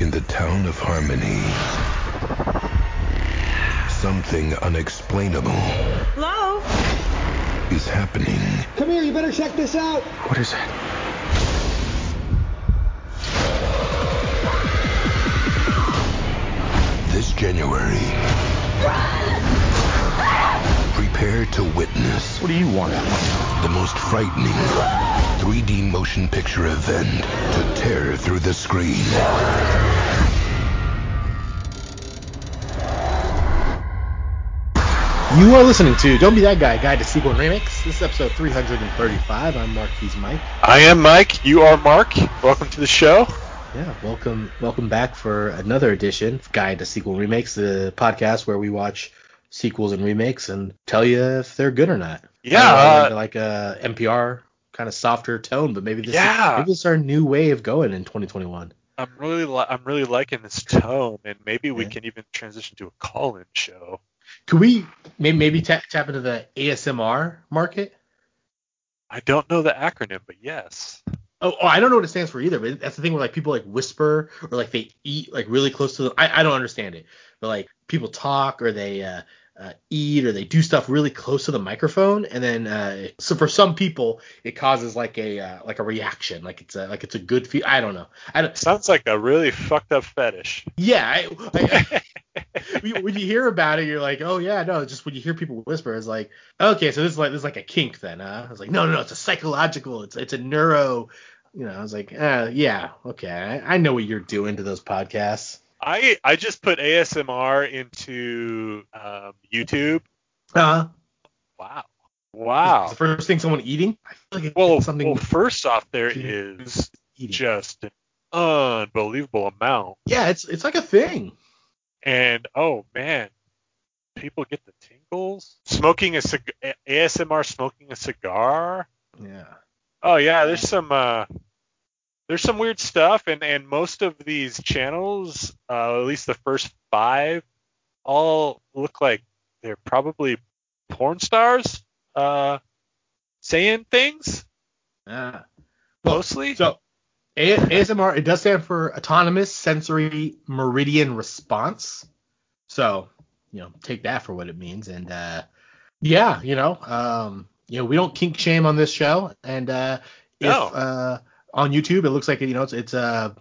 In the town of Harmony, something unexplainable Hello? is happening. Come here, you better check this out. What is it? This January, prepare to witness What do you want? The most frightening 3D motion picture event to tear through the screen. You are listening to Don't Be That Guy, Guide to Sequel and Remix. This is episode 335. I'm Marquise Mike. I am Mike. You are Mark. Welcome to the show. Yeah, welcome welcome back for another edition of Guide to Sequel and Remakes, the podcast where we watch sequels and remakes and tell you if they're good or not. Yeah, know, uh, like a NPR kind of softer tone, but maybe this Yeah. is, maybe this is our new way of going in 2021. I'm really li- I'm really liking this tone, and maybe we Yeah. can even transition to a call-in show. Could we maybe, maybe tap, tap into the ASMR market? I don't know the acronym, but yes. Oh, oh, I don't know what it stands for either, but that's the thing where like people like whisper or like they eat like really close to the. I, I don't understand it, but like people talk or they uh, uh, eat or they do stuff really close to the microphone, and then uh, so for some people it causes like a uh, like a reaction, like it's a like it's a good feel. I don't know. I don't. Sounds like a really fucked up fetish. Yeah, I, I, when you hear about it, you're like, oh yeah, no. Just when you hear people whisper, it's like, okay, so this is like this is like a kink then, huh? I was like, no, no, no, it's a psychological, it's it's a neuro. You know, I was like, uh, yeah, okay, I, I know what you're doing to those podcasts. I I just put ASMR into um, YouTube. Uh, Wow. Wow. the first thing someone eating. I feel like it's Well, something well, first off, there is eating. just an unbelievable amount. yeah, it's it's like a thing. And oh man, people get the tingles. Smoking a cig- ASMR smoking a cigar. Yeah. Oh yeah, there's some uh there's some weird stuff and and most of these channels, uh, at least the first 5 all look like they're probably porn stars uh saying things Yeah. mostly. So ASMR it does stand for Autonomous Sensory Meridian Response. So you know take that for what it means and uh, yeah you know um, you know we don't kink shame on this show and uh, if No. uh, on YouTube it looks like you know it's it's a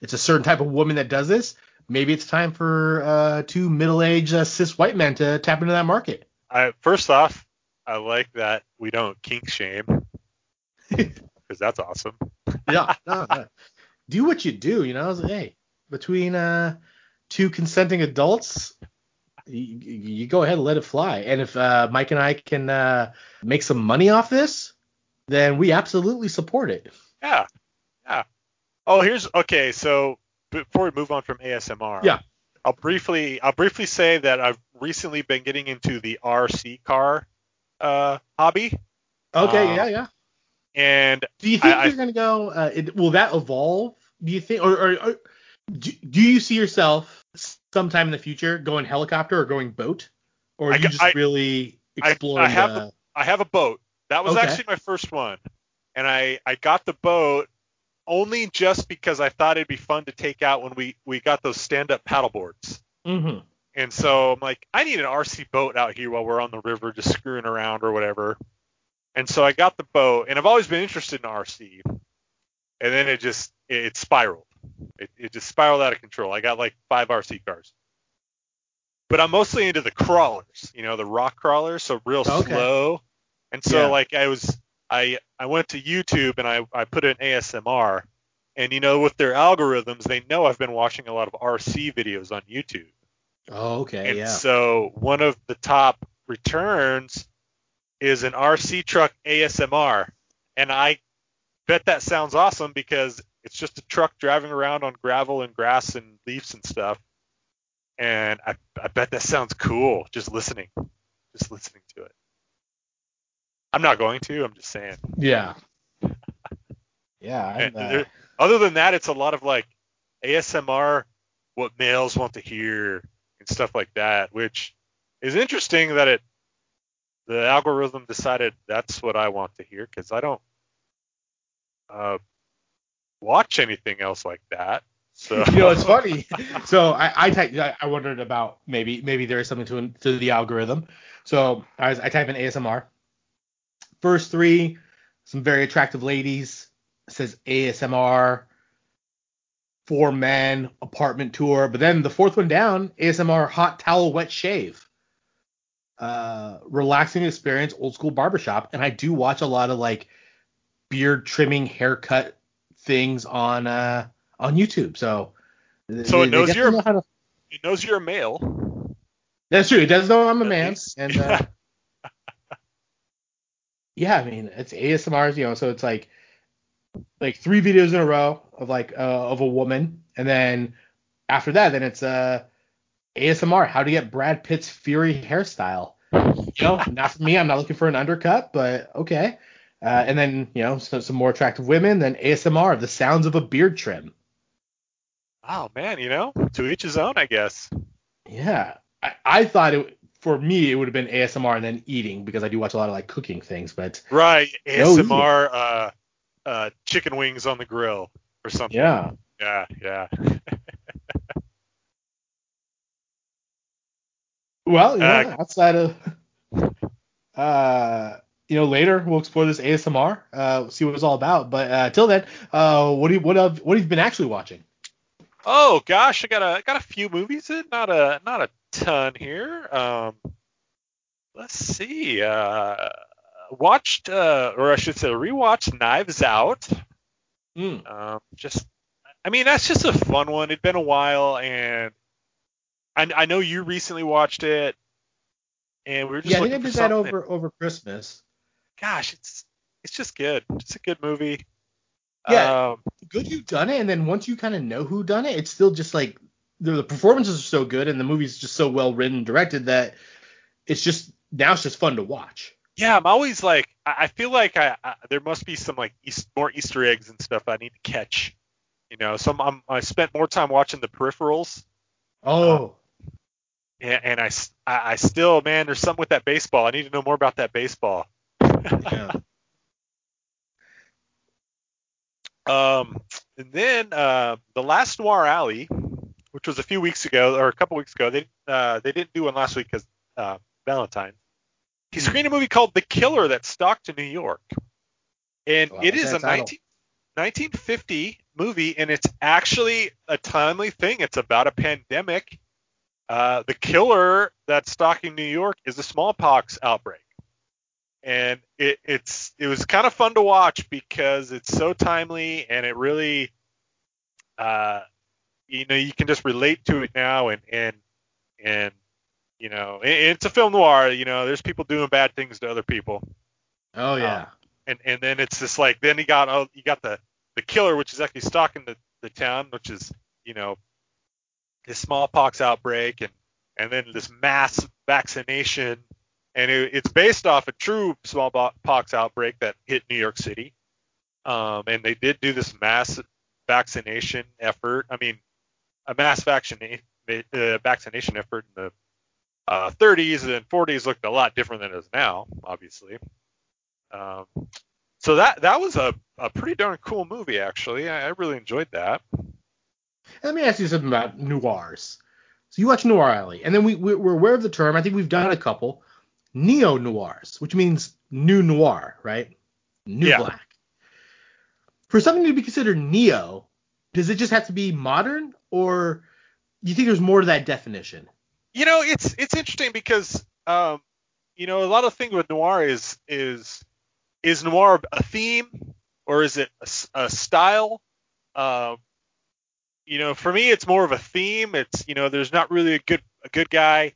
it's a certain type of woman that does this. Maybe it's time for uh, two middle-aged uh, cis white men to tap into that market. I first off, I like that we don't kink shame because that's awesome. yeah, no, no. do what you do. You know, I was like, hey, between uh, two consenting adults, you, you go ahead and let it fly. And if uh, Mike and I can uh, make some money off this, then we absolutely support it. Yeah, yeah. Oh, here's okay. So before we move on from ASMR, Yeah. I'll briefly I'll briefly say that I've recently been getting into the RC car uh, hobby, Okay, Uh, yeah, yeah. and Do you think I- I- you're gonna go? Uh, it, will that evolve? Do you think, or, or, or do, do you see yourself sometime in the future going helicopter or going boat, or are I you just I- really I- I have the, I have a boat. That was Okay. actually my first one, and I I got the boat only just because I thought it'd be fun to take out when we we got those stand up paddle boards. Mhm. And so I'm like, I need an RC boat out here while we're on the river just screwing around or whatever. And so I got the boat, and I've always been interested in RC. And then it just it, it spiraled. It, it just spiraled out of control. I got like five RC cars. But I'm mostly into the crawlers, you know, the rock crawlers, so real Okay. slow. And so Yeah. like I was I I went to YouTube and I I put in ASMR, and you know with their algorithms they know I've been watching a lot of RC videos on YouTube. Oh, okay, And yeah. so one of the top returns is an RC truck ASMR. And I bet that sounds awesome because it's just a truck driving around on gravel and grass and leaves and stuff. And I, I bet that sounds cool just listening. Just listening to it. I'm not going to, I'm just saying. Yeah. Yeah. I'm, uh, there- other than that, it's a lot of like ASMR, what males want to hear and stuff like that, which is interesting that it the algorithm decided that's what I want to hear because I don't uh, watch anything else like that. So you know, it's funny. So I I, type, I I wondered about maybe maybe there is something to to the algorithm. So I, was, I type in ASMR. First three, some very attractive ladies. It says ASMR. Four men apartment tour, but then the fourth one down, ASMR hot towel wet shave. Uh, relaxing experience, old school barbershop, and I do watch a lot of like beard trimming, haircut things on uh on YouTube. So So it knows you're- know to- it knows you're a male. That's true. It does know I'm a man, and uh, yeah, I mean it's ASMRs, you know, so it's like like three videos in a row of like uh, of a woman, and then after that, then it's uh ASMR, how to get Brad Pitt's Fury hairstyle. You know, not for me. I'm not looking for an undercut, but okay. Uh, and then you know so, some more attractive women. Then ASMR, the sounds of a beard trim. Oh man, you know, to each his own, I guess. Yeah, I, I thought it for me it would have been ASMR and then eating because I do watch a lot of like cooking things, but Right, No, ASMR, uh, uh, chicken wings on the grill or something. yeah. yeah, yeah. Well, you know, Uh, outside of uh you know later we'll explore this ASMR, uh see what it's all about. But uh till then, uh what do you what have what have you been actually watching? Oh gosh, I got a I got a few movies in, not a not a ton here. Um, let's see. Uh, watched uh, or I should say rewatched Knives Out. Mm. Um, just I mean that's just a fun one. It'd been a while, and I I know you recently watched it, and we were just Yeah, I did that over over Christmas. Gosh, it's it's just good. It's a good movie. Yeah. Um, Good you've done it, and then once you kind of know who done it, it's still just like the, the performances are so good and the movie's just so well written and directed that it's just now it's just fun to watch. Yeah, I'm always like, I I feel like I, I there must be some like East, more Easter eggs and stuff I need to catch. You know, so I'm, I'm I spent more time watching the peripherals, Oh, and, and I still man, there's something with that baseball. I need to know more about that baseball. yeah. Um, and then uh, the last Noir Alley, which was a few weeks ago or a couple weeks ago, they uh, they didn't do one last week because uh, Valentine. He screened a movie called The Killer that stalked New York, and Wow, it is a 19, 1950 movie, and it's actually a timely thing. It's about a pandemic. Uh, the killer that's stalking New York is a smallpox outbreak and it, it's it was kind of fun to watch because it's so timely and it really uh you know you can just relate to it now and and and you know it, it's a film noir you know there's people doing bad things to other people Oh yeah. and and then it's just like then you got oh you got the the killer which is actually stalking the the town which is you know this smallpox outbreak and and then this mass vaccination and it, it's based off a true smallpox outbreak that hit New York City um and they did do this mass vaccination effort I mean a mass vaccination uh, vaccination effort in the uh, 30s and 40s looked a lot different than it is now obviously um, so that that was a, a pretty darn cool movie actually. I, I really enjoyed that. Let me ask you something about noirs. So you watch Noir Alley, and then we we- we're aware of the term. I think we've done a couple neo noirs, which means new noir, right? New Yeah. black. For something to be considered neo, does it just have to be modern, or do you think there's more to that definition? You know, it's it's interesting because um, you know, a lot of the thing with noir is is is noir a theme or is it a style? Um, you know, for me, it's more of a theme. It's you know, there's not really a good a good guy.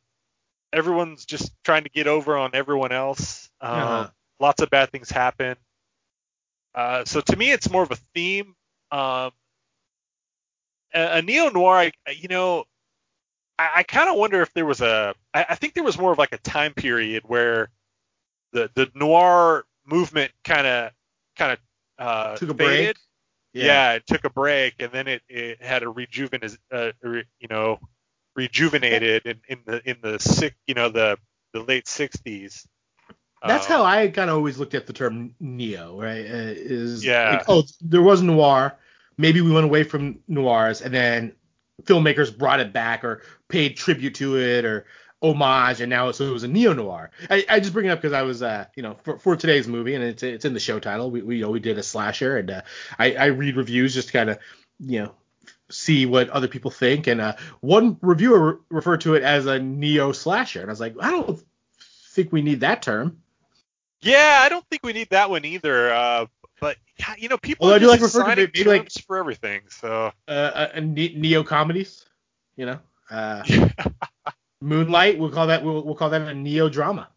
Everyone's just trying to get over on everyone else. Um, Uh-huh. Lots of bad things happen. Uh, so to me, it's more of a theme. Um, a, a neo noir, you know, I, I kind of wonder if there was a. I, I think there was more of like a time period where the the noir movement kind of kind of uh, Took a faded. break. Yeah. it took a break, and then it, it had a rejuven, uh, you know, rejuvenated in, in the in the sick, you know, the the late '60s. That's Um, how I kind of always looked at the term neo, right? Uh, is Yeah. like, oh, there was noir, maybe we went away from noirs and then filmmakers brought it back or paid tribute to it or homage and now so it was a neo noir. I, I just bring it up because I was uh you know for, for today's movie and it's it's in the show title. We, we you know we did a slasher and uh, I I read reviews just kind of you know see what other people think and uh one reviewer re- referred to it as a neo slasher and I was like I don't think we need that term. Yeah, I don't think we need that one either. Uh, but you know, people Although are I do like to assigning it maybe like- for everything. So Uh, uh, uh neo comedies, you know. Uh, Moonlight, we'll call that we'll, we'll call that a neo drama.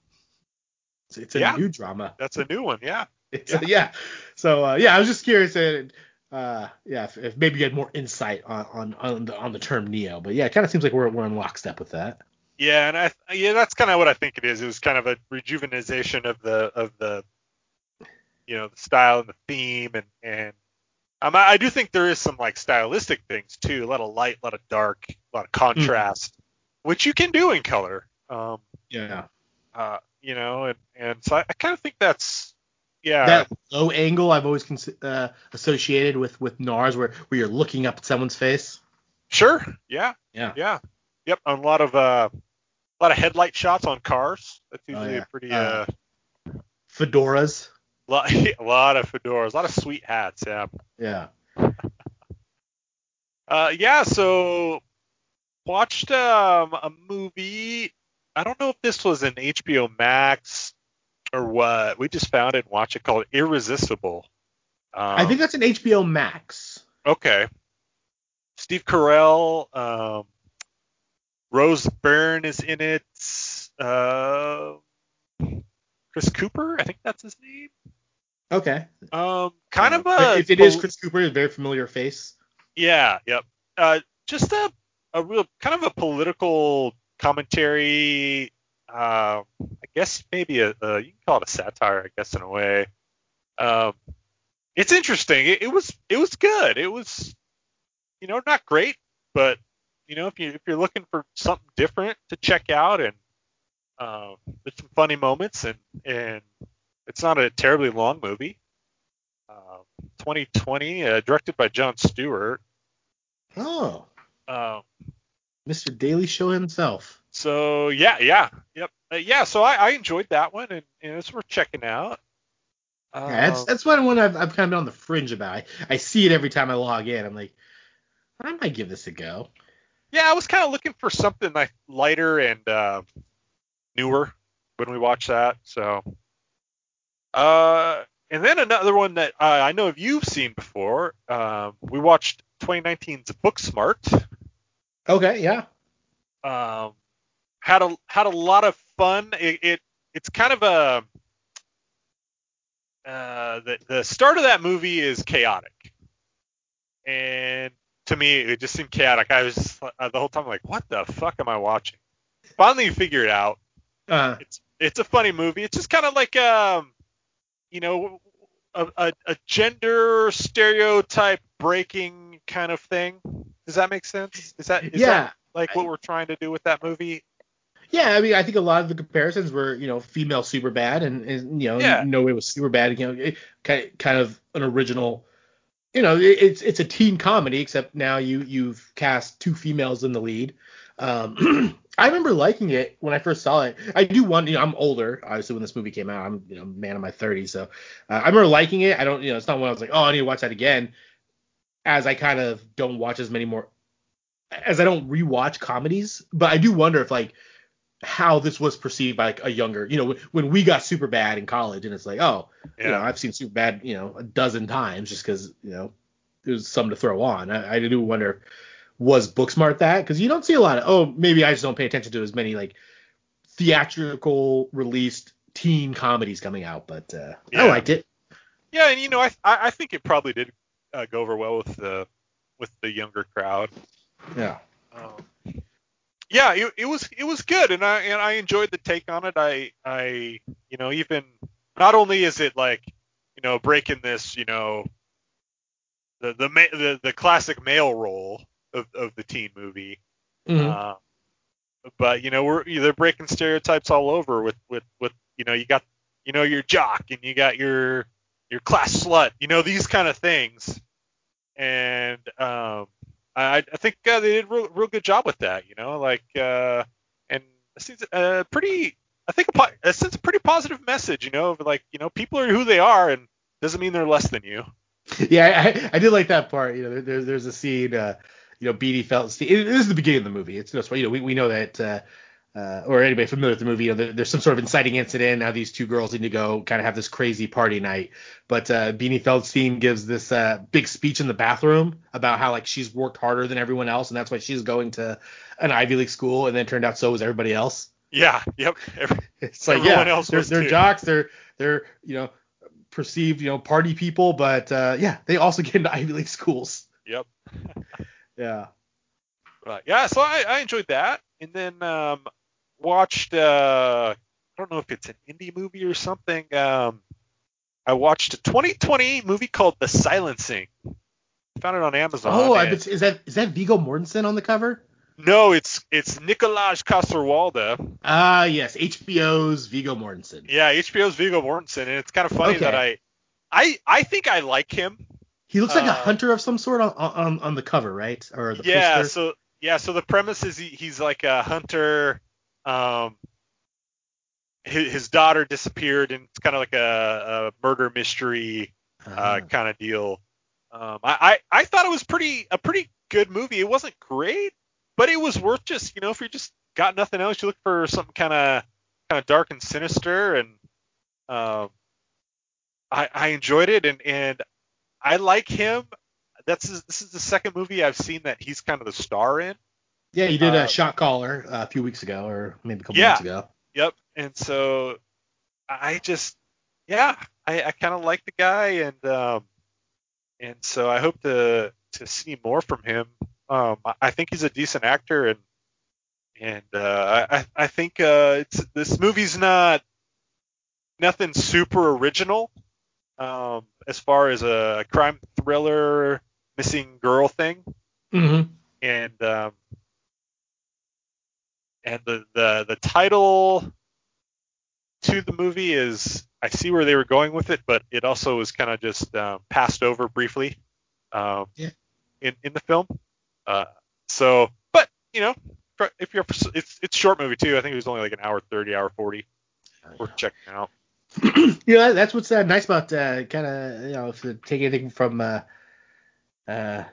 It's, it's a Yeah. new drama. that's a new one. Yeah. It's yeah. yeah. So uh, yeah, I was just curious. Uh, uh, yeah, if, if maybe you had more insight on on on the, on the term neo, but yeah, it kind of seems like we're we're in lockstep with that. Yeah, and I yeah, that's kind of what I think it is. It was kind of a rejuvenation of the of the you know the style and the theme and and um, I, I do think there is some like stylistic things too. A lot of light, a lot of dark, a lot of contrast, which you can do in color. Um, Yeah. uh, you know, and and so I, I kind of think that's yeah. that low angle I've always cons- uh, associated with with noirs, where where you're looking up at someone's face. Sure. Yeah. Yeah. Yeah. Yep. A lot of uh, a lot of headlight shots on cars. That's Oh, usually yeah. a pretty uh, Uh, Fedoras. lot, a lot of fedoras, a lot of sweet hats. Yeah. Yeah. Uh, yeah. So watched um a movie. I don't know if this was an HBO Max or what. We just found it and watched it called Irresistible. Um, I think that's an HBO Max. Okay. Steve Carell, um, Rose Byrne is in it. Uh, Chris Cooper, I think that's his name. Okay. Um, kind of a if it is Chris Cooper, a very familiar face. yeah, yep. Uh, just a a real kind of a political commentary. Uh, I guess maybe a, a you can call it a satire, I guess in a way. Um, it's interesting. It, it was it was good. It was you know not great, but you know if you if you're looking for something different to check out and um, there's some funny moments and and it's not a terribly long movie. Um, 2020, uh, directed by Jon Stewart. Oh, Um, Mr. Daily Show himself. so yeah, yeah, yep, uh, yeah. So I, I enjoyed that one, and, and it's worth checking out. Um, Yeah, that's that's one one I've, I've kind of been on the fringe about. I, I see it every time I log in. I'm like, I might give this a go. yeah, I was kind of looking for something like lighter and uh, newer when we watched that. So, uh, and then another one that uh, I know if you've seen before. Um, we watched 2019's Booksmart. Okay, yeah. um, had a had a lot of fun. It, it it's kind of a uh, the the start of that movie is chaotic, and to me it just seemed chaotic. I was just, uh, the whole time like, what the fuck am I watching? Finally, you figure it out. Uh, It's it's a funny movie. It's just kind of like um, you know, a, a, a gender stereotype breaking kind of thing. Does that make sense? Is that is yeah. that like what we're trying to do with that movie? Yeah, I mean, I think a lot of the comparisons were, you know, female Superbad, and, and you know, Yeah. no way was Superbad. You know, it, kind kind of an original. You know, it, it's it's a teen comedy, except now you you've cast two females in the lead. Um, I remember liking it when I first saw it. I do want, you know, I'm older, obviously when this movie came out. I'm, you know, man in my 30s, so uh, I remember liking it. I don't, you know, it's not one I was like, oh, I need to watch that again. As I kind of don't watch as many more, as I don't rewatch comedies, but I do wonder if like how this was perceived by like a younger, you know, when we got Superbad in college, and it's like, oh, you know, Yeah. I've seen Superbad, you know, a dozen times just because, you know, there's something to throw on. I, I do wonder, was Booksmart that? Because you don't see a lot of, oh, maybe I just don't pay attention to as many like theatrical released teen comedies coming out, but uh, Yeah. I liked it. Yeah, and you know, I I think it probably did uh, go over well with the with the younger crowd. Yeah. Um, yeah, it, it was it was good, and I and I enjoyed the take on it. I I you know even not only is it like you know breaking this you know the the the, the classic male role of, of the teen movie, Mhm. uh, but you know we're they're breaking stereotypes all over with with with you know you got you know your jock and you got your your class slut, you know these kind of things, and um, I, I think uh, they did a real, real good job with that. You know, like uh, and it seems uh, pretty. I think a po- it sends a pretty positive message. You know, of like you know people are who they are, and doesn't mean they're less than you. Yeah, I, I did like that part. You know, there's there's a scene. Uh, you know, Beanie Feldstein. It, this is the beginning of the movie. It's no, you know, we, we know that. Uh, uh, or anybody familiar with the movie, you know, there, there's some sort of inciting incident. Now these two girls need to go kind of have this crazy party night. But uh, Beanie Feldstein gives this uh, big speech in the bathroom about how like she's worked harder than everyone else, and that's why she's going to an Ivy League school. And then it turned out so was everybody else. Yeah. Yep. Every, It's like Everyone yeah, else they're, they're jocks, they're they're you know perceived you know party people, but uh, yeah, they also get into Ivy League schools. yep. Yeah. Right. Yeah. So I, I enjoyed that, and then um, watched. Uh, I don't know if it's an indie movie or something. Um, I watched a 2020 movie called The Silencing. Found it on Amazon. Oh, and- bet, is that is that Viggo Mortensen on the cover? No, it's it's Nikolaj Coster-Waldau. Ah, yes, HBO's Viggo Mortensen. Yeah, HBO's Viggo Mortensen, and it's kind of funny Okay. that I, I I think I like him. He looks like a Uh, hunter of some sort on, on on the cover, right? Or the yeah. poster. So yeah. So the premise is he, he's like a hunter. Um, his, his daughter disappeared, and it's kind of like a, a murder mystery uh, Ah. kind of deal. Um, I, I I thought it was pretty a pretty good movie. It wasn't great, but it was worth just you know if you just got nothing else, you look for something kind of kind of dark and sinister, and um, I I enjoyed it, and and I like him. That's this is the second movie I've seen that he's kind of the star in. yeah, he did a uh, shot caller a few weeks ago, or maybe a couple Yeah. months ago. Yep. And so I just yeah, I, I kind of like the guy and um and so I hope to to see more from him. Um I, I think he's a decent actor and and uh I I think uh it's this movie's not nothing super original um as far as a crime thriller missing girl thing Mm-hmm. and um, and the, the the title to the movie is I see where they were going with it, but it also was kind of just um, passed over briefly um, Yeah. in in the film. Uh, so, but you know, if you're it's it's short movie too. I think it was only like an hour thirty, hour forty. Worth checking out. You know, that's what's uh, nice about uh, kind of you know if you take anything from uh, uh,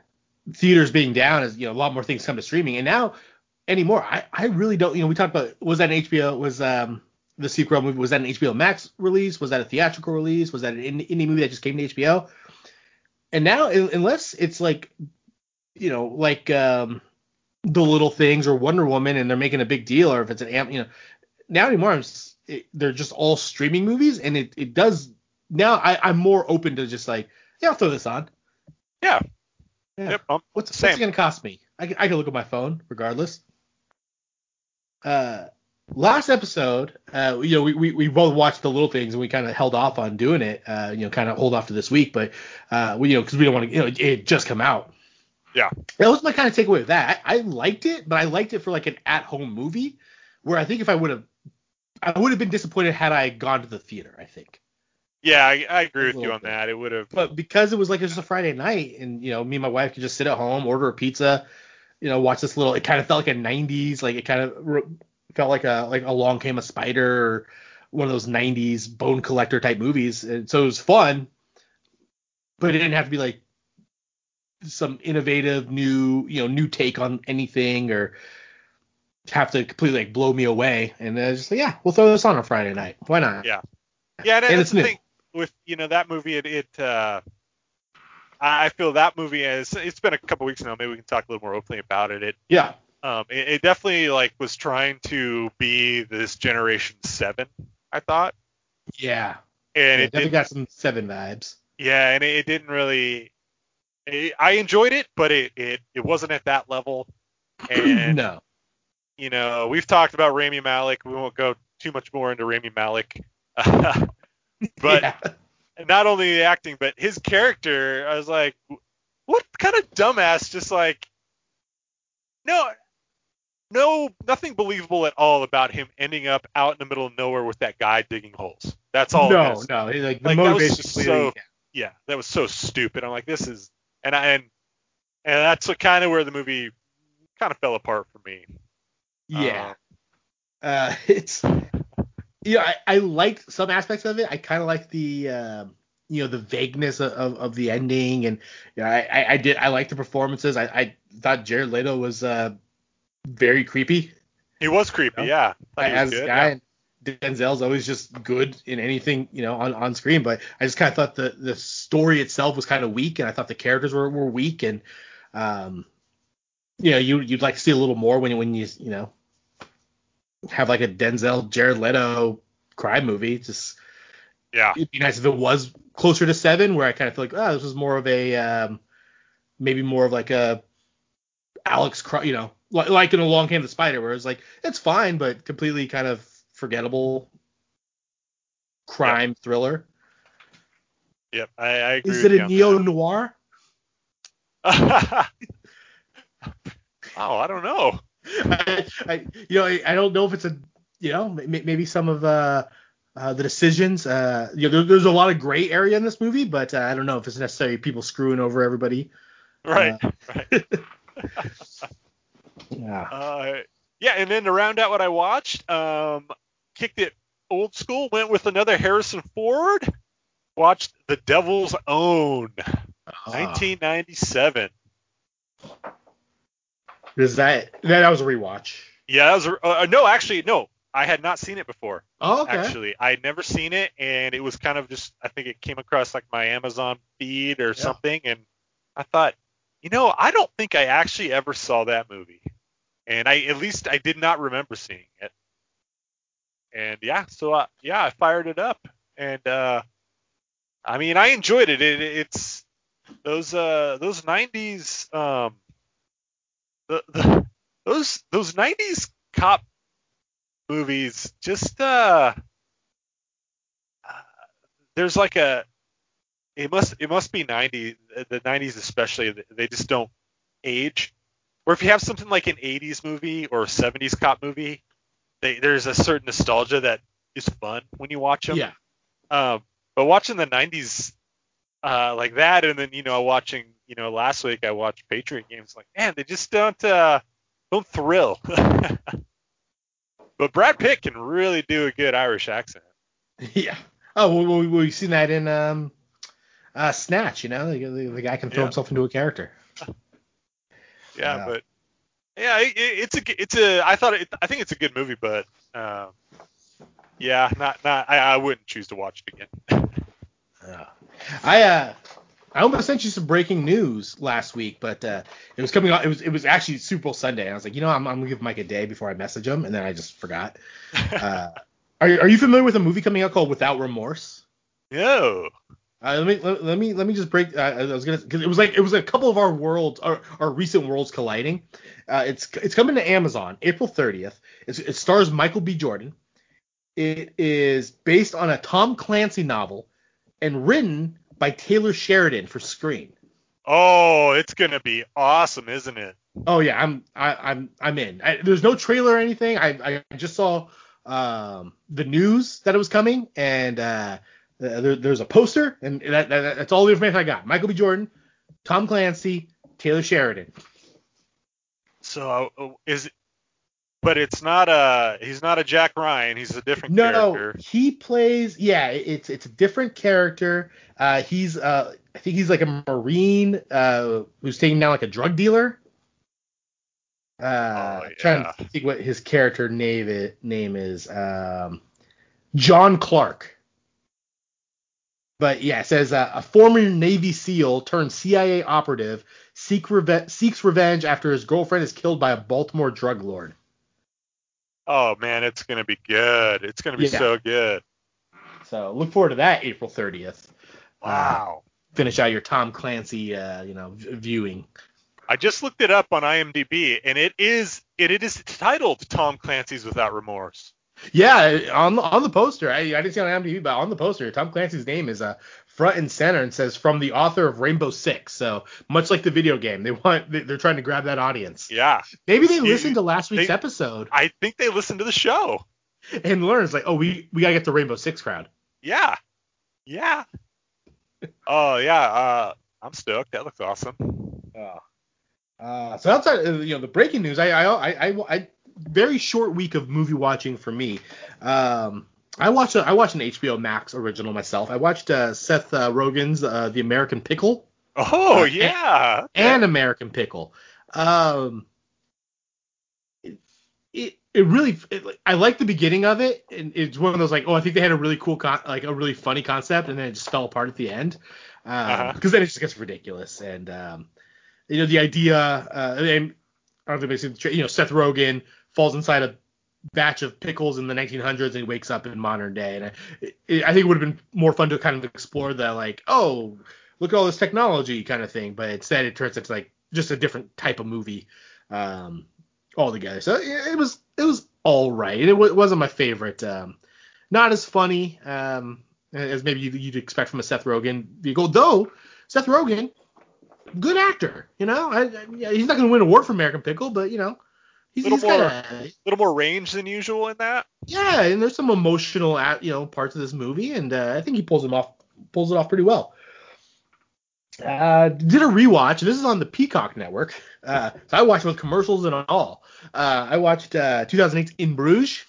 theaters being down is you know a lot more things come to streaming, and now anymore I I really don't you know we talked about was that an HBO was um the sequel movie was that an HBO Max release? Was that a theatrical release? Was that an indie movie that just came to HBO and now unless it's like you know like um the little things or Wonder Woman and they're making a big deal or if it's an you know now anymore I'm s- it, they're just all streaming movies and it, it does now I, I'm more open to just like yeah I'll throw this on Yeah. yeah Yep. What's what's it gonna cost me I can, I can look at my phone regardless uh last episode uh you know we, we, we both watched the little things and we kind of held off on doing it uh you know kind of hold off to this week but uh we you know because we don't want to you know it, it just come out Yeah. that was my kind of takeaway of that I, I liked it but I liked it for like an at home movie where I think if I would have I would have been disappointed had I gone to the theater I think yeah, I, I agree with you on bit. that. It would have. but because it was like it was just a Friday night, and you know, me and my wife could just sit at home, order a pizza, you know, watch this little. It kind of felt like a '90s, like it kind of re- felt like a like Along Came a Spider, or one of those '90s bone collector type movies, and so it was fun. But it didn't have to be like some innovative new, you know, new take on anything, or have to completely like blow me away. And I was just like, yeah, we'll throw this on a Friday night. Why not? Yeah. Yeah, and, And it's the new. thing with you know that movie. It, it uh, I I feel that movie is. It's been a couple weeks now. Maybe we can talk a little more openly about it. It Yeah. um it, it definitely like was trying to be this generation seven. I thought, Yeah. and yeah it definitely got some seven vibes. Yeah, and it, it didn't really. It, I enjoyed it, but it, it it wasn't at that level. And no. You know, we've talked about Rami Malek. We won't go too much more into Rami Malek. but Yeah. not only the acting, but his character, I was like, what kind of dumbass? Just like, no, no, nothing believable at all about him ending up out in the middle of nowhere with that guy digging holes. That's all. no, no. Like the Like, that was motivation so- Yeah, that was so stupid. I'm like, this is, and I, and and that's what kind of where the movie kind of fell apart for me. Yeah. Uh, it's you know, I, I liked some aspects of it. I kind of like the um, you know the vagueness of, of, of the ending, and you know, I, I, I did I liked the performances. I, I thought Jared Leto was uh, very creepy He was creepy, You know, yeah. Thought he was as good, guy. yeah. And Denzel's always just good in anything you know on, on screen, but I just kind of thought the the story itself was kind of weak, and I thought the characters were, were weak, and um, you know you you'd like to see a little more when when you you know have like a Denzel Jared Leto crime movie. Just Yeah. it'd be nice if it was closer to seven, where I kind of feel like oh this was more of a um, maybe more of like a Alex, you know, like, like in a Long Came the Spider, where it's like it's fine, but completely kind of forgettable crime thriller. Yep, I, I agree. Is it a neo noir? oh, I don't know. I, I, you know, I, I don't know if it's a, you know, m- maybe some of uh, uh, the decisions. Uh, you know, there, there's a lot of gray area in this movie, but uh, I don't know if it's necessarily people screwing over everybody. Right, right. Yeah. Uh, yeah, and then to round out what I watched, um, kicked it old school, went with another Harrison Ford. Watched The Devil's Own, Ah. 1997. Is that that was a rewatch? Yeah, that was a, uh, no, actually, no, I had not seen it before. Oh, okay. Actually, I had never seen it, and it was kind of just I think it came across like my Amazon feed or something, and I thought, you know, I don't think I actually ever saw that movie, and I at least I did not remember seeing it. And yeah, so uh, yeah, I fired it up, and uh, I mean, I enjoyed it. it it's those uh those 90s um the, the those those 90s cop movies just uh, uh there's like a it must it must be 90 the 90s especially they just don't age or if you have something like an 80s movie or a 70s cop movie they, there's a certain nostalgia that is fun when you watch them Yeah. um but watching the 90s uh like that and then you know watching you know last week I watched Patriot games like man they just don't uh don't thrill but Brad Pitt can really do a good Irish accent Yeah. Oh, well, we, we've seen that in um, uh, Snatch. You know, the, the, the guy can throw Yeah. himself into a character. yeah, but yeah it- it's a it's a I thought it, I think it's a good movie but um yeah not not I, I wouldn't choose to watch it again Yeah. I uh I almost sent you some breaking news last week, but uh, it was coming on. It was it was actually Super Bowl Sunday. And I was like, you know, I'm, I'm gonna give Mike a day before I message him, and then I just forgot. Uh, are are you familiar with a movie coming out called Without Remorse? no Uh, let me let, let me let me just break. Uh, I was gonna because it was like it was a couple of our worlds, our, our recent worlds colliding. Uh, it's it's coming to Amazon April 30th. It's, it stars Michael B. Jordan. It is based on a Tom Clancy novel and written by Taylor Sheridan for Screen. oh it's gonna be awesome isn't it Oh yeah, I'm I, I'm I'm in. I, there's no trailer or anything. I I just saw um the news that it was coming, and uh, there, there's a poster, and that, that that's all the information I got. Michael B. Jordan, Tom Clancy, Taylor Sheridan. so uh, is but it's not a he's not a Jack Ryan he's a different No, character he plays. Yeah, it's it's a different character. Uh, he's uh, I think he's like a marine uh, who's taking down like a drug dealer. Uh, Oh, trying to think what his character name is. Name is um, John Clark. But yeah, it says uh, a former Navy SEAL turned CIA operative seek reve- seeks revenge after his girlfriend is killed by a Baltimore drug lord. Oh man it's gonna be good it's gonna be Yeah. so good So look forward to that April 30th. wow finish out your Tom Clancy, uh, you know, v- viewing. I just looked it up on IMDb, and it is it, it is titled Tom Clancy's Without Remorse. Yeah, on the, on the poster, I, I didn't see it on IMDb, but on the poster, Tom Clancy's name is uh, front and center and says from the author of Rainbow Six. So much like the video game, they want they- they're trying to grab that audience. Yeah, Maybe they listened to last week's they- episode I think they listened to the show. and learned like, oh, we we gotta get the Rainbow Six crowd. Yeah, yeah. oh yeah, uh, I'm stoked. That looks awesome. Oh. Uh, so outside, you know, the breaking news, I, I, I, I, I very short week of movie watching for me. Um, I watched, a, I watched an HBO Max original myself. I watched uh, Seth uh, Rogen's uh, The American Pickle. Oh Uh, yeah. Okay. and American Pickle. Um, it it, it really it, I like the beginning of it, and it's one of those like oh I think they had a really cool con- like a really funny concept, and then it just fell apart at the end because Uh-huh. then it just gets ridiculous, and um, you know the idea uh, and I don't think basically you know Seth Rogen falls inside a batch of pickles in the 1900s and he wakes up in modern day. And I, I think it would have been more fun to kind of explore the like oh look at all this technology kind of thing. But instead it turns into like just a different type of movie um altogether. So it, was it was all right. It, it wasn't my favorite um not as funny um as maybe you'd, expect from a Seth Rogen vehicle. Though Seth Rogen good actor you know? I, I, he's not going to win an award for American Pickle but you know he's, Little he's more- a, A little more range than usual in that. yeah, and there's some emotional, at you know, parts of this movie, and uh, I think he pulls them off, pulls it off pretty well. Uh, did a rewatch. This is on the Peacock Network, uh, so I watched with commercials and all. Uh, I watched uh, 2008 In Bruges.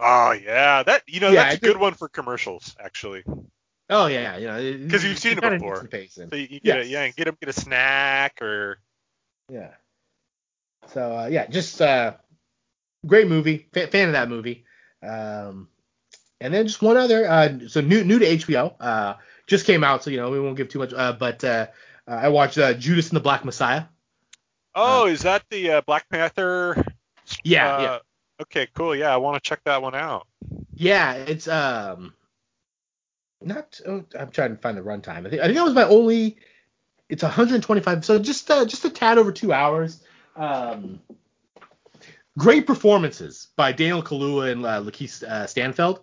Oh yeah, that you know Yeah, that's I a good did- one for commercials actually. Oh yeah, you know, Because you've seen it before. needs some pacing. So you, you get Yes. a, yeah, get them get a snack or Yeah. So uh, yeah, just uh, great movie. Fa- fan of that movie. Um, and then just one other. Uh, so new new to HBO. Uh, just came out, so you know we won't give too much. Uh, but uh, I watched uh, Judas and the Black Messiah. oh, is that the uh, Black Panther? Yeah, yeah, Okay, cool. Yeah, I want to check that one out. yeah. It's um, not. Oh, I'm trying to find the runtime. I think I think that was my only. It's 125, so just uh, just a tad over two hours. Um, great performances by Daniel Kaluuya and uh, LaKeith uh, Stanfield.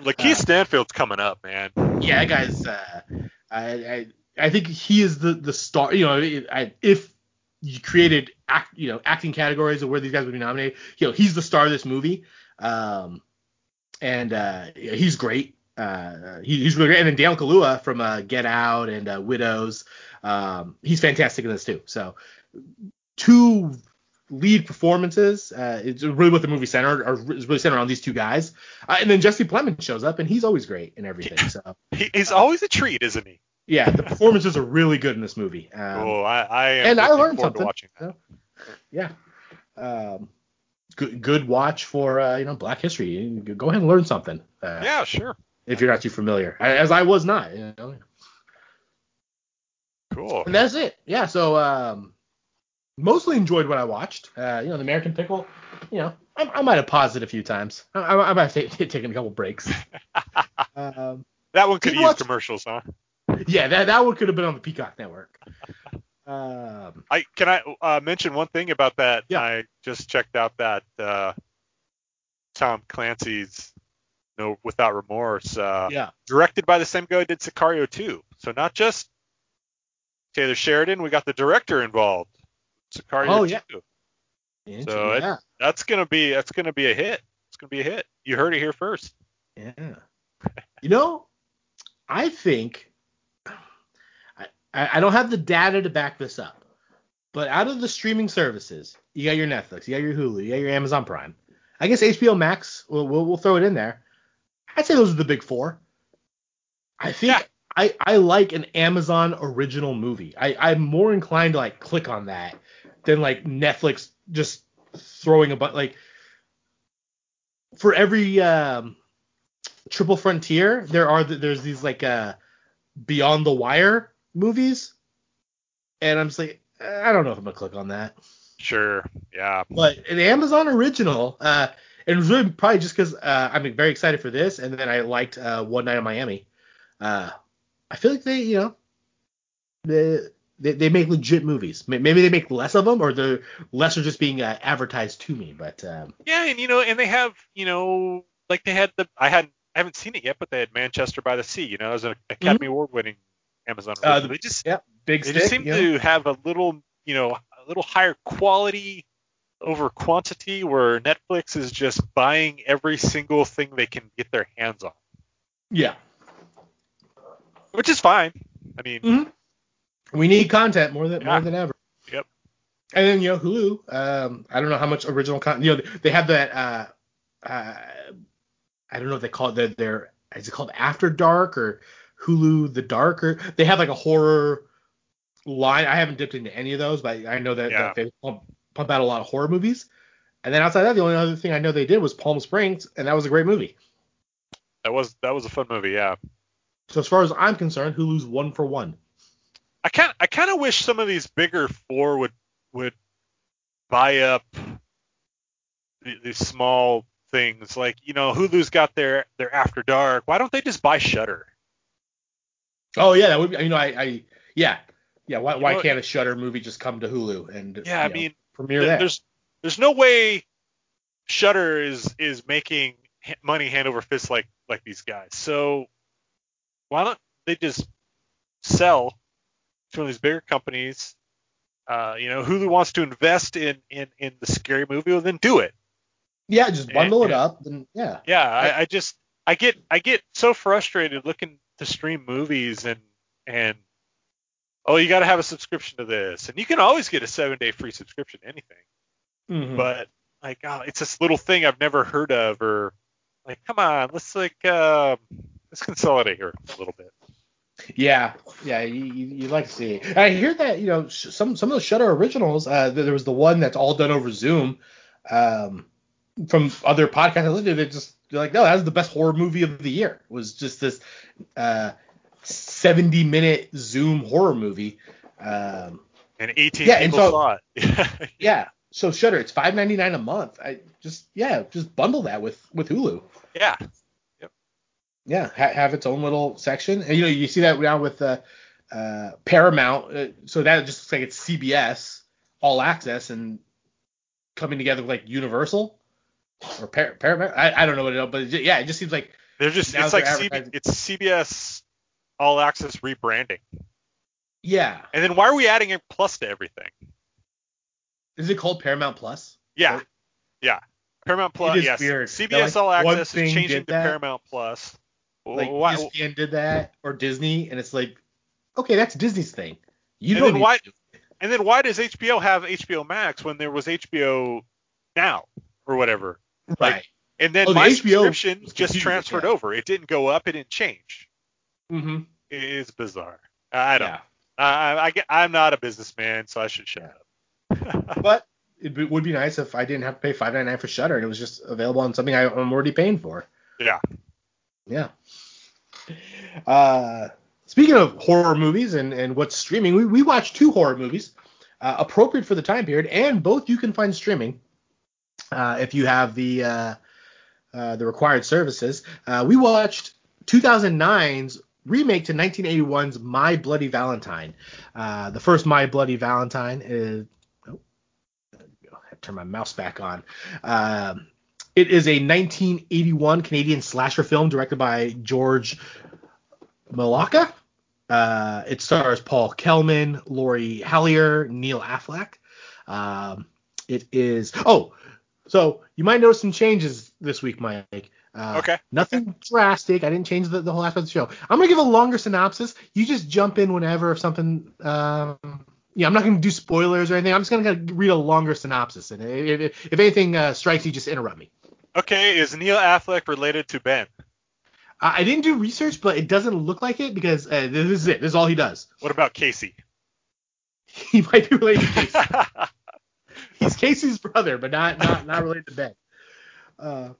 LaKeith Uh, Stanfield's coming up, man. Yeah, that guy's. Uh, I, I I think he is the the star. You know, I, if you created act, you know, acting categories of where these guys would be nominated, you know, he's the star of this movie. Um, and uh, he's great. Uh, he, he's really great. And then Daniel Kaluuya from uh, Get Out and uh, Widows, um, he's fantastic in this too. So two lead performances. Uh, it's really what the movie centered, or is really centered on these two guys. Uh, and then Jesse Plemons shows up, and he's always great in everything. So He, he's always a treat, isn't he? yeah, the performances are really good in this movie. Um, oh, I, I am and I learned something. watching that. Yeah. Um, good good watch for uh, you know Black History. Go ahead and learn something. Uh, Yeah, sure. If you're not too familiar, as I was not. You know. Cool. And that's it. Yeah. So um, mostly enjoyed what I watched. Uh, you know, the American Pickle. You know, I, I might have paused it a few times. I, I, I might have ta- taken a couple breaks. um, That one could you use watch- commercials, huh? yeah, that that one could have been on the Peacock Network. Um, I can I uh, mention one thing about that. Yeah. I just checked out that uh, Tom Clancy's No Without Remorse, uh, yeah. directed by the same guy who did Sicario 2. So not just Taylor Sheridan, we got the director involved. Sicario Oh, 2. yeah. So it- yeah. That's gonna be that's gonna be a hit. It's gonna be a hit. You heard it here first. Yeah. You know, I think I, I I don't have the data to back this up, but out of the streaming services, you got your Netflix, you got your Hulu, you got your Amazon Prime. I guess HBO Max, we'll we'll, we'll throw it in there. I'd say those are the big four. I think Yeah. I, I like an Amazon original movie. I, I'm more inclined to like click on that than like Netflix just throwing a but like for every um Triple Frontier, there are th- there's these like uh Beyond the Wire movies, and I'm just like I don't know if I'm gonna click on that. Sure. Yeah. But an Amazon original, uh, and it was really probably just because uh, I'm very excited for this, and then I liked uh, One Night in Miami. Uh, I feel like they, you know, they, they they make legit movies. Maybe they make less of them, or they're less are just being uh, advertised to me. But um, Yeah, and you know, and they have, you know, like they had the I hadn't I haven't seen it yet, but they had Manchester by the Sea, you know, as an Academy Award winning Amazon Mm-hmm. Uh, they just yeah, big they stick. just seem know? to have a little, you know, a little higher quality over quantity where Netflix is just buying every single thing they can get their hands on. yeah. Which is fine. I mean, Mhm. We need content more than Yeah. more than ever. Yep. And then you know Hulu. Um, I don't know how much original content. You know they have that. Uh, uh, I don't know if they call it their, their is it called After Dark or Hulu The Dark or they have like a horror line. I haven't dipped into any of those, but I know that, Yeah. that they pump, pump out a lot of horror movies. And then outside of that, the only other thing I know they did was Palm Springs, and that was a great movie. That was that was a fun movie. Yeah. So as far as I'm concerned, Hulu's one for one. I kind I kind of wish some of these bigger four would would buy up the- these small things like you know Hulu's got their their After Dark. Why don't they just buy Shudder? Oh yeah, that would be. You know, I, I yeah, yeah. Why, You why know- can't a Shudder movie just come to Hulu and Yeah, I know, mean premiere that? There's there's no way Shudder is is making money hand over fist like like these guys. So why don't they just sell one of these bigger companies? Uh, you know, Hulu wants to invest in in in the scary movie, well then do it. Yeah, just bundle it Yeah. up and yeah. Yeah, I, I just I get I get so frustrated looking to stream movies and and oh you got to have a subscription to this and you can always get a seven day free subscription to anything Mhm. but like oh it's this little thing I've never heard of or like come on let's like uh, let's consolidate here a little bit Yeah, yeah, you, you, like to see. it. I hear that you know some some of the Shudder originals. Uh, there was the one that's all done over Zoom. Um, from other podcasts I listened to, they just they're like, no, that was the best horror movie of the year. It was just this uh 70 minute Zoom horror movie. Um, and 18 Yeah, and people so- saw it yeah. So Shudder, it's 5.99 a month. I just yeah, just bundle that with with Hulu. yeah Yeah, ha- have its own little section. And you know, you see that now with uh, uh, Paramount. Uh, so that just looks like it's CBS All Access and coming together with like Universal or Par- Paramount. I, I don't know what it is, but it, yeah, it just seems like they're just it's like it's CBS all access rebranding yeah. and then why are we adding a plus to everything Is it called Paramount Plus? Yeah, Or- yeah. Paramount Plus. Yes. weird. CBS like, All Access is changing to. Paramount Plus. Like why, ESPN did that or Disney, and it's like, okay, that's Disney's thing. You And don't why- and then why does HBO have HBO Max when there was HBO Now or whatever? like, right. And then Oh, my HBO subscription just transferred over. It didn't go up. It didn't change. Mm-hmm. It is bizarre. I don't. Yeah. I, I, get- I'm not a businessman, so I should shut up. But it would be nice if I didn't have to pay five ninety nine for Shudder and it was just available on something I, I'm already paying for. yeah. Yeah. Uh, speaking of horror movies and, and what's streaming, we, we watched two horror movies uh, appropriate for the time period, and both you can find streaming uh, if you have the uh, uh, the required services. Uh, we watched 2009's remake to 1981's My Bloody Valentine. The first My Bloody Valentine is. Oh, I turn my mouse back on. Um, it is a 1981 Canadian slasher film directed by George Mihalka. Uh, it stars Paul Kelman, Lori Hallier, Neil Affleck. Um, it is. Oh, so you might notice some changes this week, Mike. Uh, Okay. Nothing drastic. I didn't change the, the whole aspect of the show. I'm gonna give a longer synopsis. You just jump in whenever if something. Um, yeah, I'm not gonna do spoilers or anything. I'm just gonna read a longer synopsis, and if, if, if anything uh, strikes you, just interrupt me. Okay. Is Neil Affleck related to Ben? I didn't do research, but it doesn't look like it because uh, this is it. This is all he does. What about Casey? He might be related to Casey. He's Casey's brother, but not not not related to Ben. Uh,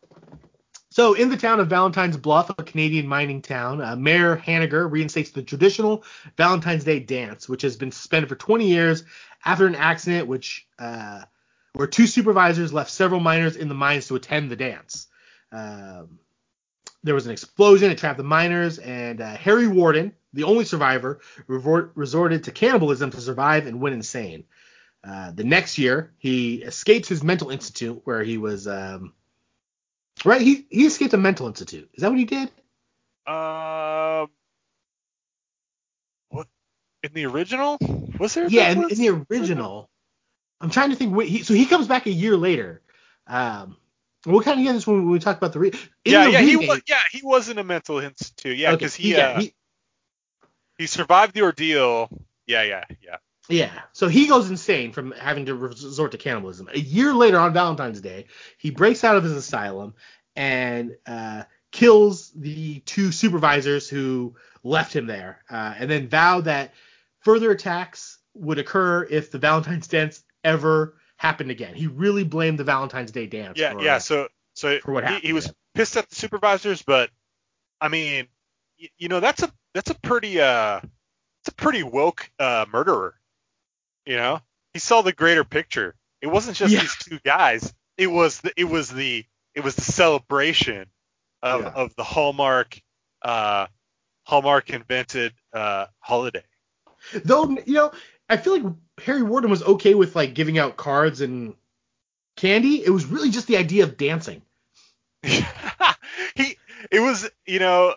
so in the town of Valentine's Bluff, a Canadian mining town, uh, Mayor Hanniger reinstates the traditional Valentine's Day dance, which has been suspended for 20 years after an accident, which uh, where two supervisors left several miners in the mines to attend the dance. Um, there was an explosion, it trapped the miners, and uh, Harry Warden, the only survivor, resorted to cannibalism to survive and went insane. Uh, the next year, he escapes his mental institute where he was. Um, right, he he escaped a mental institute. Is that what he did? Um, what in the original? Was there? Yeah, in, in the original. I'm trying to think. What he, so he comes back a year later. Um, we'll kind of get this when we talk about the. Re- yeah, the yeah, he was. Yeah, he was in a mental institute. Yeah, okay, because he, yeah, uh, he- he survived the ordeal. Yeah, yeah, yeah. Yeah. So he goes insane from having to resort to cannibalism. A year later, on Valentine's Day, he breaks out of his asylum and uh, kills the two supervisors who left him there, uh, and then vowed that further attacks would occur if the Valentine's dance ever happened again. He really blamed the Valentine's Day dance. Yeah, for, yeah. So so for what he, happened he was pissed at the supervisors, but I mean, y- you know, that's a that's a pretty uh, it's a pretty woke uh murderer. You know, he saw the greater picture. It wasn't just Yeah. these two guys. It was the it was the it was the celebration of Yeah. of the Hallmark uh Hallmark invented uh holiday. Though you know, I feel like Harry Warden was okay with like giving out cards and candy. It was really just the idea of dancing. he it was you know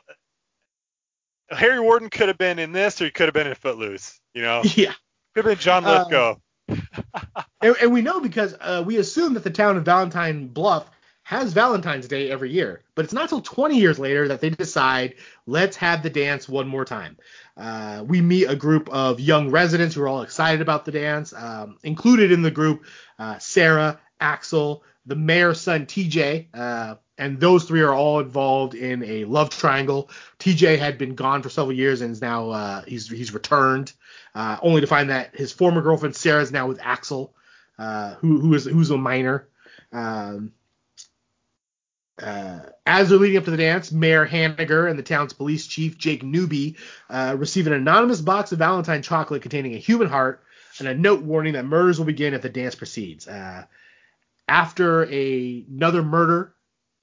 Harry Warden could have been in this or he could have been in Footloose. You know, Yeah. could have been John Uh, Lithgow. And, and we know because uh, we assume that the town of Valentine Bluff has Valentine's Day every year, but it's not until 20 years later that they decide let's have the dance one more time. Uh, we meet a group of young residents who are all excited about the dance. Um, included in the group, uh, Sarah, Axel, the mayor's son TJ, uh, and those three are all involved in a love triangle. TJ had been gone for several years and is now uh, he's he's returned, uh, only to find that his former girlfriend Sarah is now with Axel, uh, who who is who's a minor. Um, uh, as they're leading up to the dance, Mayor Hanniger and the town's police chief Jake Newby uh, receive an anonymous box of Valentine chocolate containing a human heart and a note warning that murders will begin if the dance proceeds. Uh, after a, another murder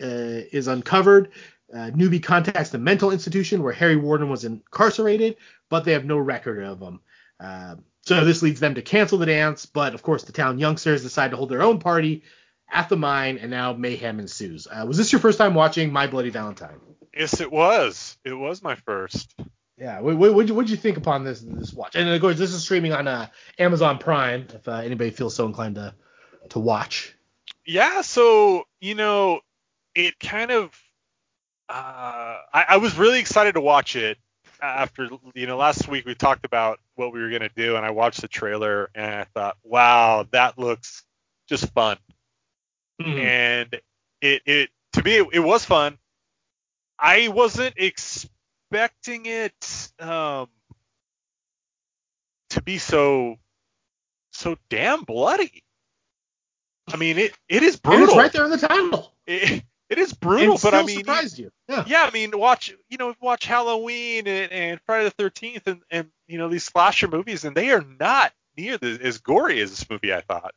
uh, is uncovered, uh, Newby contacts the mental institution where Harry Warden was incarcerated, but they have no record of him. Uh, so this leads them to cancel the dance, but of course the town youngsters decide to hold their own party at the mine, and now mayhem ensues. Uh, was this your first time watching My Bloody Valentine? Yes, it was. It was my first. Yeah. What what what'd you, what'd you think upon this this watch? And of course, this is streaming on uh, Amazon Prime. If uh, anybody feels so inclined to to watch. Yeah, so you know, it kind of. Uh, I, I was really excited to watch it after you know last week we talked about what we were gonna do, and I watched the trailer and I thought, wow, that looks just fun. And it it to me it, it was fun. I wasn't expecting it um to be so so damn bloody. I mean it it is And brutal. it's right there in the title. It, it is brutal, it but I mean surprised you. Yeah. yeah, I mean watch you know watch Halloween and, and Friday the Thirteenth and and you know these slasher movies and they are not near the, as gory as this movie I thought.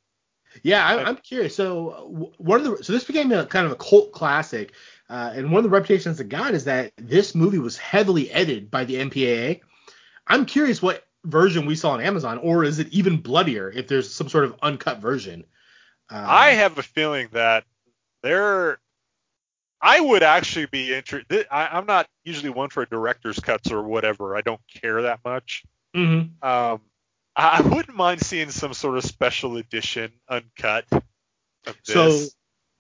Yeah, I, I'm curious. So one of the so this became a kind of a cult classic, uh, and one of the reputations it got is that this movie was heavily edited by the MPAA. I'm curious what version we saw on Amazon, or is it even bloodier if there's some sort of uncut version? Uh, I have a feeling that there. I would actually be interested. I'm not usually one for director's cuts or whatever. I don't care that much. mhm. Um, I wouldn't mind seeing some sort of special edition uncut of So,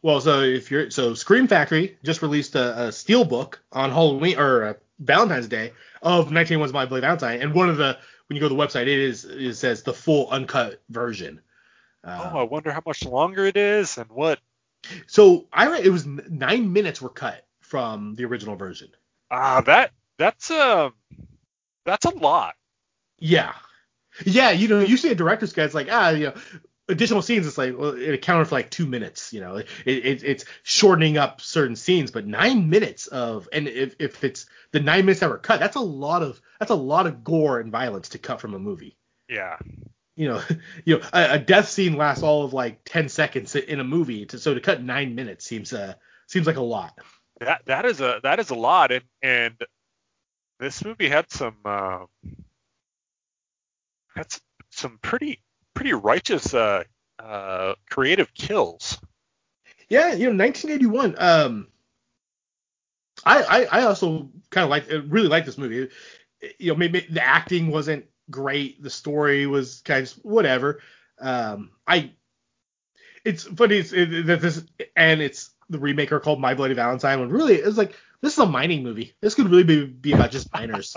well, so if you're so Scream Factory just released a, a steel book on Halloween or uh, Valentine's Day of 1981's My Bloody Valentine, and one of the when you go to the website, it is it says the full uncut version. Uh, oh, I wonder how much longer it is and what. So I it was nine minutes were cut from the original version. Ah, that that's um that's a lot. Yeah, yeah. You know, you see a director's cut, it's like ah, you know, additional scenes. It's like well, it accounted for like two minutes. You know, it, it it's shortening up certain scenes, but nine minutes of and if if it's the nine minutes that were cut, that's a lot of that's a lot of gore and violence to cut from a movie. Yeah. You know, you know, a, a death scene lasts all of like ten seconds in a movie, to, so to cut nine minutes seems uh seems like a lot. That that is a that is a lot and and this movie had some uh, had s- some pretty pretty righteous uh uh creative kills. Yeah, you know, 1981. Um, I I, I also kind of like really like this movie. You know, maybe the acting wasn't great, the story was kind of whatever. Um, I it's funny it's, it, that this and it's the remake are called My Bloody Valentine. When really it's like this is a mining movie. This could really be, be about just miners.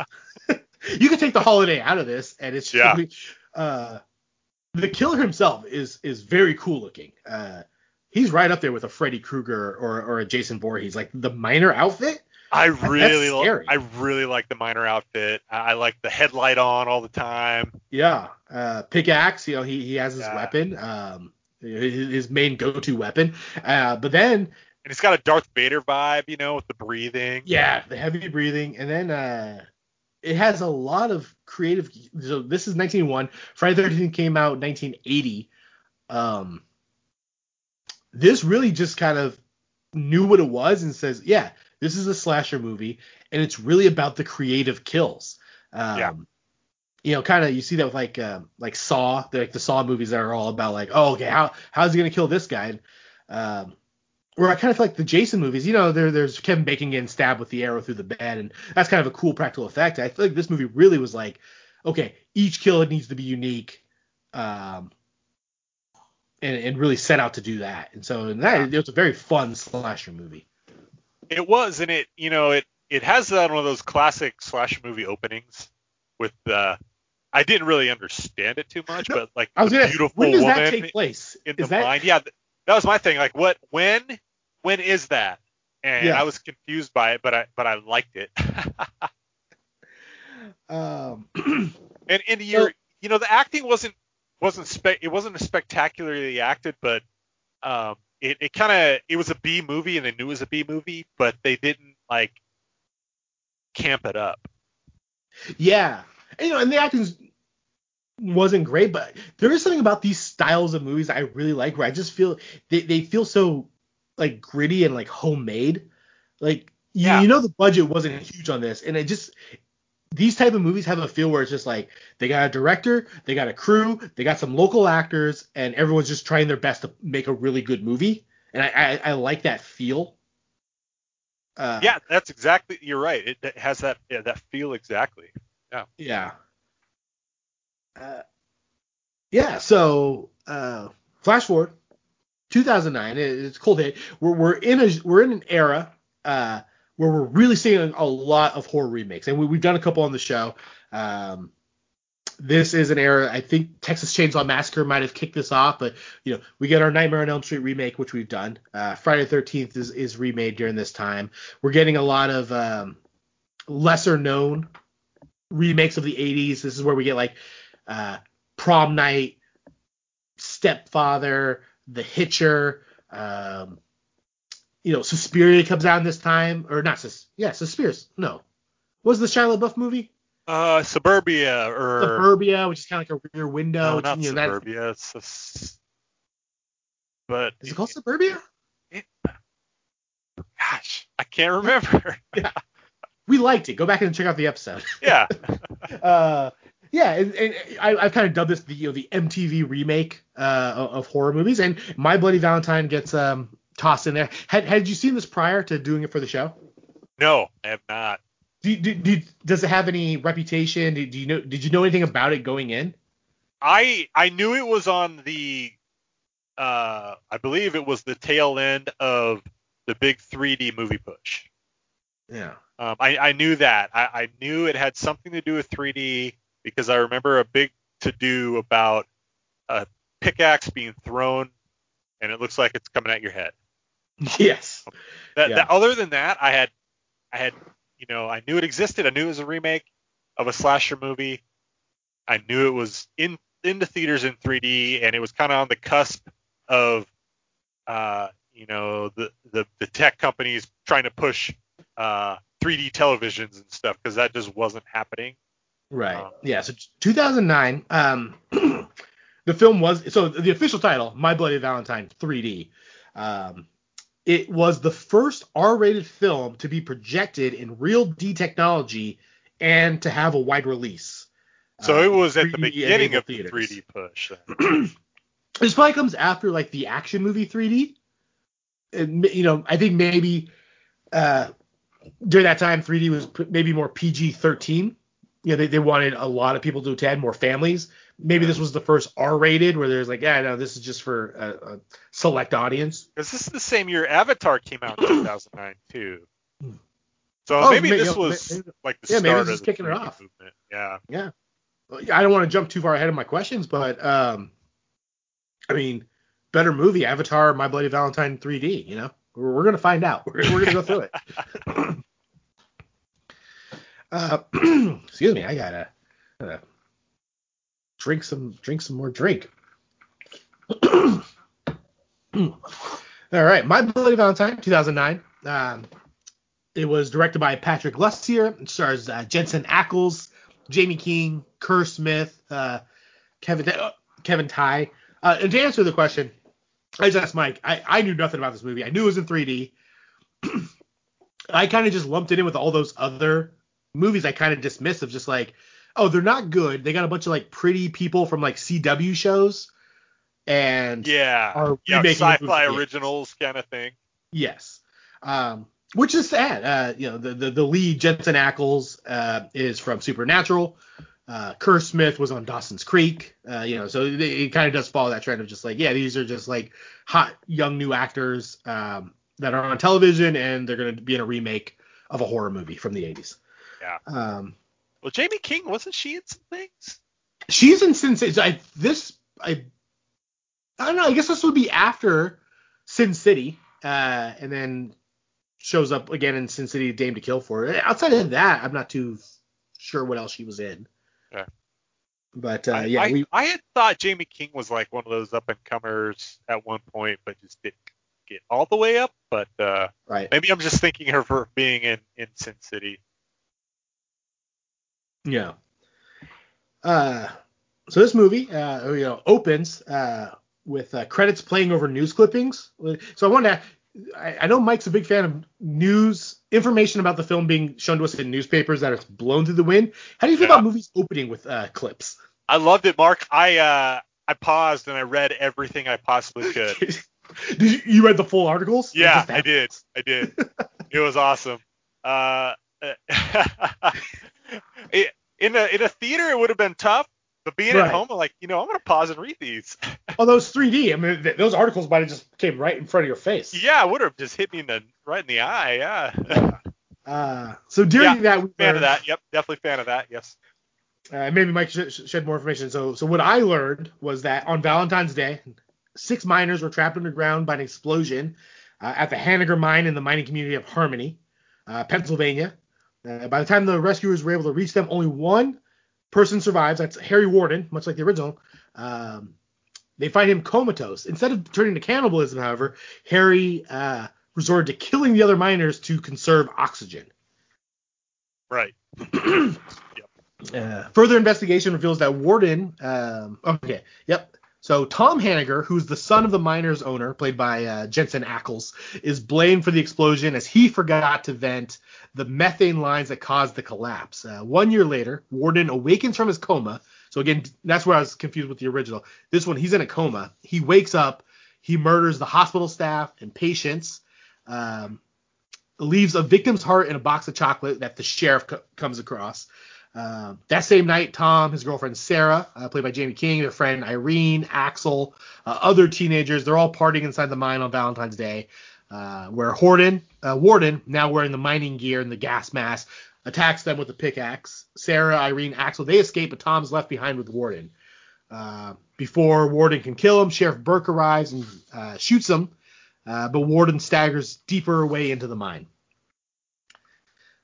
you could take the holiday out of this, and it's Yeah. really, uh, the killer himself is is very cool looking. Uh, he's right up there with a Freddy Krueger or or a Jason Voorhees. Like the miner outfit. I really, li- I really like the miner outfit. I, I like the headlight on all the time. Yeah, uh, pickaxe. You know, he he has his Yeah. weapon. Um, his, his main go-to weapon. Uh, but then And it's got a Darth Vader vibe, you know, with the breathing. yeah, the heavy breathing, and then uh, it has a lot of creative. So this is 1901. Friday the 13th came out 1980. Um, this really just kind of knew what it was and says, yeah, this is a slasher movie, and it's really about the creative kills. Um, Yeah. You know, kind of you see that with like um, like Saw, the, like the Saw movies that are all about like, oh, okay, how how's he gonna kill this guy? And, um, where I kind of feel like the Jason movies, you know, there there's Kevin Bacon getting stabbed with the arrow through the bed, and that's kind of a cool practical effect. I feel like this movie really was like, okay, each kill needs to be unique, um, and and really set out to do that. And so in that it was a very fun slasher movie. It was, and it, you know, it it has that one of those classic slasher movie openings with the. I didn't really understand it too much, No, but like I was the gonna. beautiful When does woman that take place? in Is the that mind. Yeah, that was my thing. Like, what? When? When is that? And Yeah. I was confused by it, but I but I liked it. um and and you're, you know, the acting wasn't wasn't spe- it wasn't spectacularly acted, but um, it it kind of it was a B movie, and they knew it was a B movie, but they didn't like camp it up. Yeah, and, you know, and the acting wasn't great, but there is something about these styles of movies I really like, where I just feel they, they feel so like gritty and like homemade. Like you, Yeah. you know, the budget wasn't huge on this, and it just these type of movies have a feel where it's just like they got a director, they got a crew, they got some local actors, and everyone's just trying their best to make a really good movie. And I, I, I like that feel. Uh, yeah, that's exactly. You're right. It, it has that yeah, that feel exactly. Yeah. Yeah. Uh, yeah. So uh, flash forward, 2009. it- It's cold hit. We're we're in a we're in an era uh, where we're really seeing a lot of horror remakes, and we, we've done a couple on the show. Um, this is an era. I think Texas Chainsaw Massacre might have kicked this off, but you know we get our Nightmare on Elm Street remake, which we've done. Uh, Friday the 13th is is remade during this time. We're getting a lot of um, lesser known remakes of the 80s. This is where we get like uh, Prom Night, Stepfather, The Hitcher. Um, you know, Suspiria comes out in this time, or not? Sus- yeah, Suspiria. No, what was the Shia LaBeouf movie? Uh, Suburbia or Suburbia, which is kind of like a rear window. no, which, not you know, that- Suburbia. It's a but is it called Suburbia? gosh, I can't remember. yeah. We liked it. Go back and check out the episode. yeah. uh, yeah, and, and I, I've kind of dubbed this the you know the MTV remake uh, of, of horror movies, and My Bloody Valentine gets um, tossed in there. Had had you seen this prior to doing it for the show? No, I have not. Do, do, do, does it have any reputation? Do, do you know? Did you know anything about it going in? I I knew it was on the uh I believe it was the tail end of the big 3D movie push. Yeah. Um, I, I knew that. I, I knew it had something to do with 3D because I remember a big to do about a pickaxe being thrown and it looks like it's coming at your head. Yes. That, Yeah. that other than that, I had I had you know I knew it existed. I knew it was a remake of a slasher movie. I knew it was in into theaters in 3D and it was kind of on the cusp of uh you know the the, the tech companies trying to push uh 3D televisions and stuff because that just wasn't happening. Right. Um, yeah. So 2009. Um, the film was so the official title, My Bloody Valentine 3D. Um, it was the first R-rated film to be projected in RealD technology and to have a wide release. So Um, it was at the beginning of the 3D push. This probably comes after like the action movie 3D. And, you know, I think maybe uh, during that time 3D was maybe more PG-13. You know, they, they wanted a lot of people to attend, more families. Maybe this was the first R-rated where there's like, yeah, no, this is just for a, a select audience. Because this is the same year Avatar came out in 2009 too. So Oh, maybe may- this you know, was may- like the yeah, maybe start this is of the kicking it off. movement. Yeah. Yeah. I don't want to jump too far ahead of my questions, but um, I mean, better movie, Avatar, My Bloody Valentine 3D. You know, we're, we're gonna find out. We're, we're gonna go through it. uh, excuse me, I gotta, gotta drink some drink some more drink. All right, My Bloody Valentine, 2009. Um, it was directed by Patrick Lussier. It stars uh, Jensen Ackles, Jaime King, Kerr Smith, uh, Kevin uh, Kevin Tighe. Uh, and to answer the question, I just asked Mike. I, I knew nothing about this movie. I knew it was in 3D. I kind of just lumped it in with all those other movies I kind of dismiss of just like, oh, they're not good. They got a bunch of like pretty people from like CW shows and Yeah. Are yeah, sci-fi originals kind of thing. Yes. Um, which is sad. Uh, you know, the, the, the lead, Jensen Ackles, uh, is from Supernatural. Uh, Kerr Smith was on Dawson's Creek. Uh, you know, so it, it kind of does follow that trend of just like, yeah, these are just like hot young new actors um, that are on television and they're going to be in a remake of a horror movie from the 80s. Yeah. Um, Well, Jaime King wasn't she in some things? she's in Sin City. I, this, I, I don't know. I guess this would be after Sin City, uh, and then shows up again in Sin City, Dame to Kill for. Outside of that, I'm not too sure what else she was in. Okay. But uh, I, yeah, I, we I had thought Jaime King was like one of those up and comers at one point, but just didn't get all the way up. But uh, right. maybe I'm just thinking her for being in in Sin City. Yeah. Uh, so this movie, uh, you know, opens uh, with uh, credits playing over news clippings. So I wanted to. I, I know Mike's a big fan of news information about the film being shown to us in newspapers that it's blown through the wind. How do you feel Yeah. about movies opening with uh, clips? I loved it, Mark. I uh, I paused and I read everything I possibly could. did you, you read the full articles? Yeah, I did. I did. it was awesome. Uh, in a in a theater, it would have been tough. But being Right. at home, I'm like, you know, I'm gonna pause and read these. Although those 3D, I mean, th- those articles might have just came right in front of your face. yeah, it would have just hit me in the right in the eye. Yeah. Uh, so during Yeah, that, we fan learned- of that. Yep, definitely fan of that. Yes. Uh, maybe Mike should sh- shed more information. So, so what I learned was that on Valentine's Day, six miners were trapped underground by an explosion uh, at the Hanniger mine in the mining community of Harmony, uh, Pennsylvania. Uh, by the time the rescuers were able to reach them, only one person survives. That's Harry Warden, much like the original. Um, they find him comatose. Instead of turning to cannibalism, however, Harry uh, resorted to killing the other miners to conserve oxygen. Right. Uh, further investigation reveals that Warden. Um, okay, yep. So Tom Hanniger, who's the son of the miner's owner, played by uh, Jensen Ackles, is blamed for the explosion as he forgot to vent the methane lines that caused the collapse. Uh, one year later, Warden awakens from his coma. So again, that's where I was confused with the original. This one, he's in a coma. He wakes up. He murders the hospital staff and patients. Um, leaves a victim's heart in a box of chocolate that the sheriff co- comes across. Uh, that same night, Tom, his girlfriend Sarah, uh, played by Jamie King, their friend Irene, Axel, uh, other teenagers, they're all partying inside the mine on Valentine's Day, uh, where Horden, uh, Warden, now wearing the mining gear and the gas mask, attacks them with a pickaxe. Sarah, Irene, Axel, they escape, but Tom's left behind with Warden. Uh, before Warden can kill him, Sheriff Burke arrives and uh, shoots him, but Warden staggers deeper away into the mine.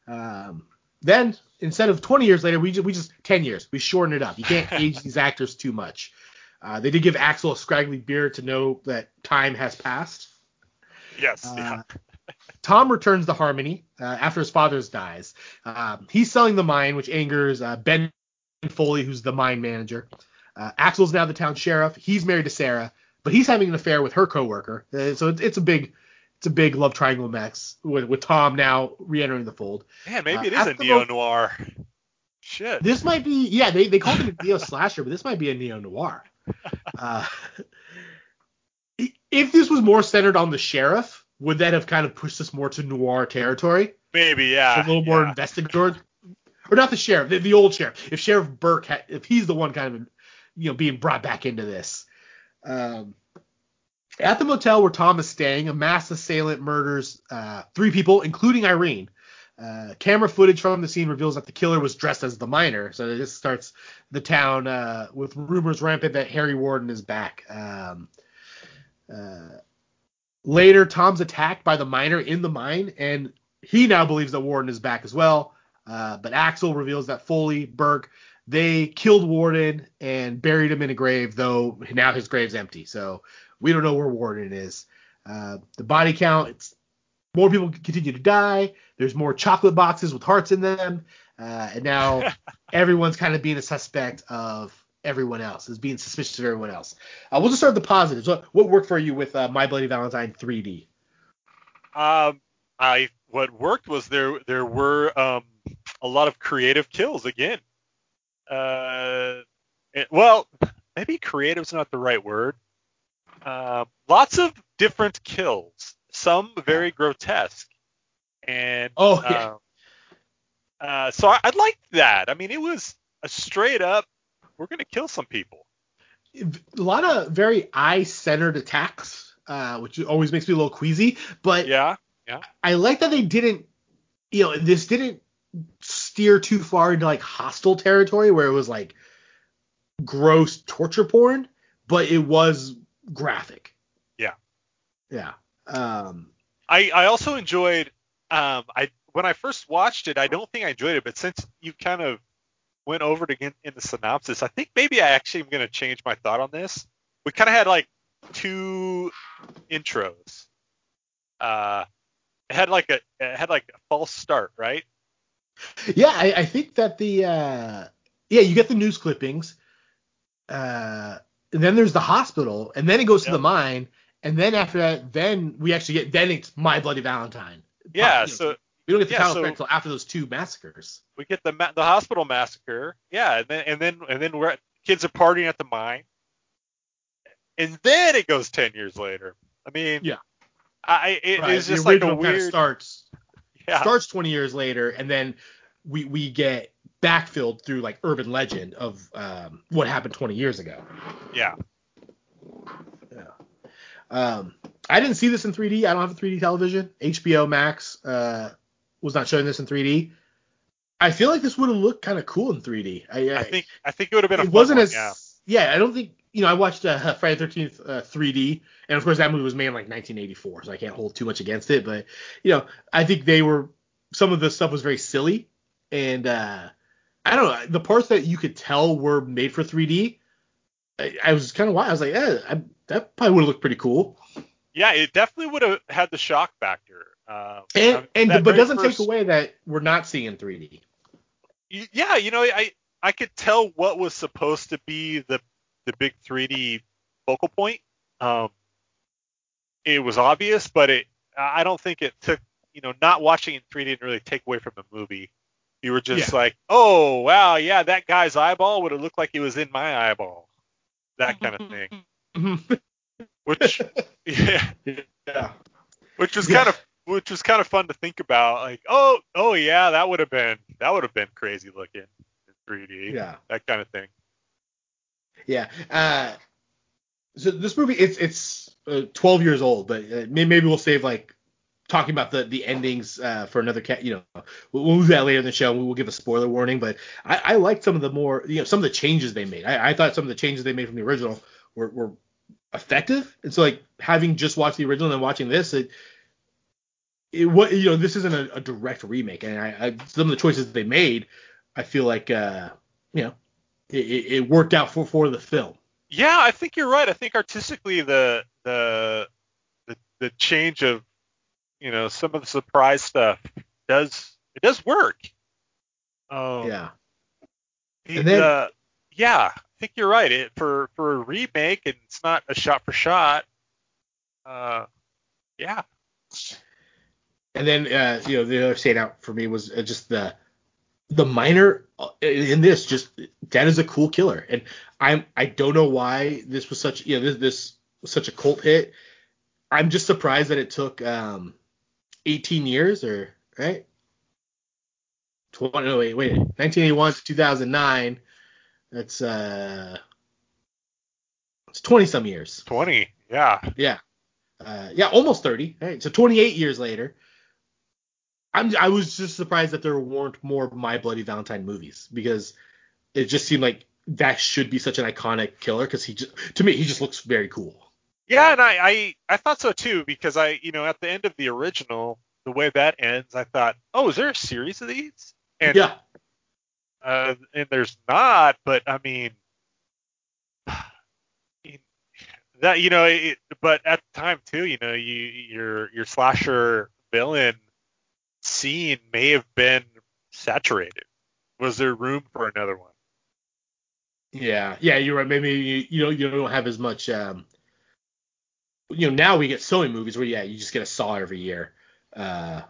Um, then instead of 20 years later, we just, we just 10 years. We shorten it up. You can't age these actors too much. Uh, they did give Axel a scraggly beard to know that time has passed. Yes. Uh, yeah. Tom returns to Harmony uh, after his father's dies. Um, he's selling the mine, which angers uh, Ben Foley, who's the mine manager. Uh, Axel's now the town sheriff. He's married to Sarah, but he's having an affair with her coworker. Uh, so it's, it's a big, it's a big love triangle mess with, with Tom now re-entering the fold. Man, maybe uh, it is a neo noir. Shit. This might be, yeah, they, they called it a neo slasher, but this might be a neo noir. Uh, if this was more centered on the sheriff, would that have kind of pushed us more to noir territory? maybe, yeah. a little more yeah. investigative, or not the sheriff, the, the old sheriff. If Sheriff Burke, had, if he's the one kind of, you know, being brought back into this. Um, at the motel where Tom is staying, a mass assailant murders uh, three people, including Irene. Uh, camera footage from the scene reveals that the killer was dressed as the miner, so this starts the town uh, with rumors rampant that Harry Warden is back. Um, uh, later, Tom's attacked by the miner in the mine, and he now believes that Warden is back as well. Uh, but Axel reveals that Foley, Burke, they killed Warden and buried him in a grave, though now his grave's empty. So we don't know where Warden is. Uh, the body count, it's more people continue to die. There's more chocolate boxes with hearts in them. Uh, and now everyone's kind of being a suspect of everyone else, is being suspicious of everyone else. Uh, we'll just start with the positives. What, what worked for you with uh, My Bloody Valentine 3D? Um, I what worked was there there were um a lot of creative kills again. Uh, it, well, maybe creative's not the right word. Uh, lots of different kills, some very grotesque, and Oh, yeah. uh, uh, so I, I liked that. I mean, it was a straight up, we're gonna kill some people. a lot of very eye-centered attacks, uh, which always makes me a little queasy. But yeah, Yeah, I like that they didn't, you know, this didn't steer too far into like Hostel territory where it was like gross torture porn, but it was graphic. Yeah. Yeah. Um. I I also enjoyed. Um, I when I first watched it, I don't think I enjoyed it, but since you kind of went over it again in the synopsis, I think maybe I actually am gonna change my thought on this. We kind of had like two intros. Uh, it had like a it had like a false start, right? Yeah, I, I think that the uh, yeah, you get the news clippings, uh, and then there's the hospital, and then it goes to the mine, and then after that, then we actually get then it's My Bloody Valentine. Yeah. You know, So we don't get the yeah, title so- until after those two massacres. we get the ma- the hospital massacre. Yeah, and then and then and then we're at, kids are partying at the mine, and then it goes ten years later. I mean, Yeah. I it, Right, it's the just like a original kinda starts yeah. starts 20 years later, and then we we get backfilled through like urban legend of um, what happened 20 years ago. Yeah. Um, I didn't see this in 3D. I don't have a 3D television. HBO Max uh, was not showing this in 3D. I feel like this would have looked kind of cool in 3D. I, I think I think it would have been it fun wasn't one, as yeah. I don't think you know. I watched uh, Friday the 13th uh, 3D, and of course that movie was made in like 1984, so I can't hold too much against it. But you know, I think they were some of the stuff was very silly, and uh, I don't know the parts that you could tell were made for 3D. I, I was kind of wild. I was like, eh, I, that probably would have looked pretty cool. Yeah, it definitely would have had the shock factor. Uh, And and but doesn't first- take away that we're not seeing 3D. Yeah, you know, I I could tell what was supposed to be the the big 3D focal point. Um, it was obvious, but it I don't think it took you know not watching in 3D didn't really take away from the movie. You were just Yeah. like, oh wow, yeah, that guy's eyeball would have looked like he was in my eyeball, that kind of thing. Which yeah, yeah. which was Yeah. kind of which was kind of fun to think about. Like, oh oh yeah, that would have been that would have been crazy looking in 3D. Yeah. that kind of thing. Yeah. Uh, so this movie, it's it's uh, 12 years old, but uh, maybe we'll save like talking about the the endings uh, for another cat. You know, we'll, do that later in the show. and We'll give a spoiler warning, but I, I liked some of the more, you know, some of the changes they made. I, I thought some of the changes they made from the original were, were effective, and so like having just watched the original and watching this, it. It, what you know, this isn't a, a direct remake, and I, I some of the choices they made, I feel like uh, you know, it it worked out for for the film. Yeah, I think you're right. I think artistically the the the, the change of you know some of the surprise stuff does it does work. Um, Yeah. And then- uh, yeah, I think you're right. It for for a remake and it's not a shot for shot. Uh, yeah, And then uh, you know the other standout for me was uh, just the the minor uh, in this just that is a cool killer and I'm I don't know why this was such you know this this was such a cult hit. I'm just surprised that it took um 18 years or right 20 no wait wait 1981 to 2009 that's uh it's 20 some years 20. Yeah, yeah. Uh, yeah, almost 30. Right? So 28 years later I'm I was just surprised that there weren't more My Bloody Valentine movies because it just seemed like that should be such an iconic killer because he just to me he just looks very cool. Yeah, and I, I I thought so too because I you know at the end of the original the way that ends I thought oh is there a series of these and yeah. uh, and there's not but I mean that you know it, but at the time too you know you your your slasher villain scene may have been saturated was there room for another one Yeah, yeah, you're right. Maybe you, you know you don't have as much. Um, you know, now we get so many movies where yeah, you just get a Saw every year. Uh,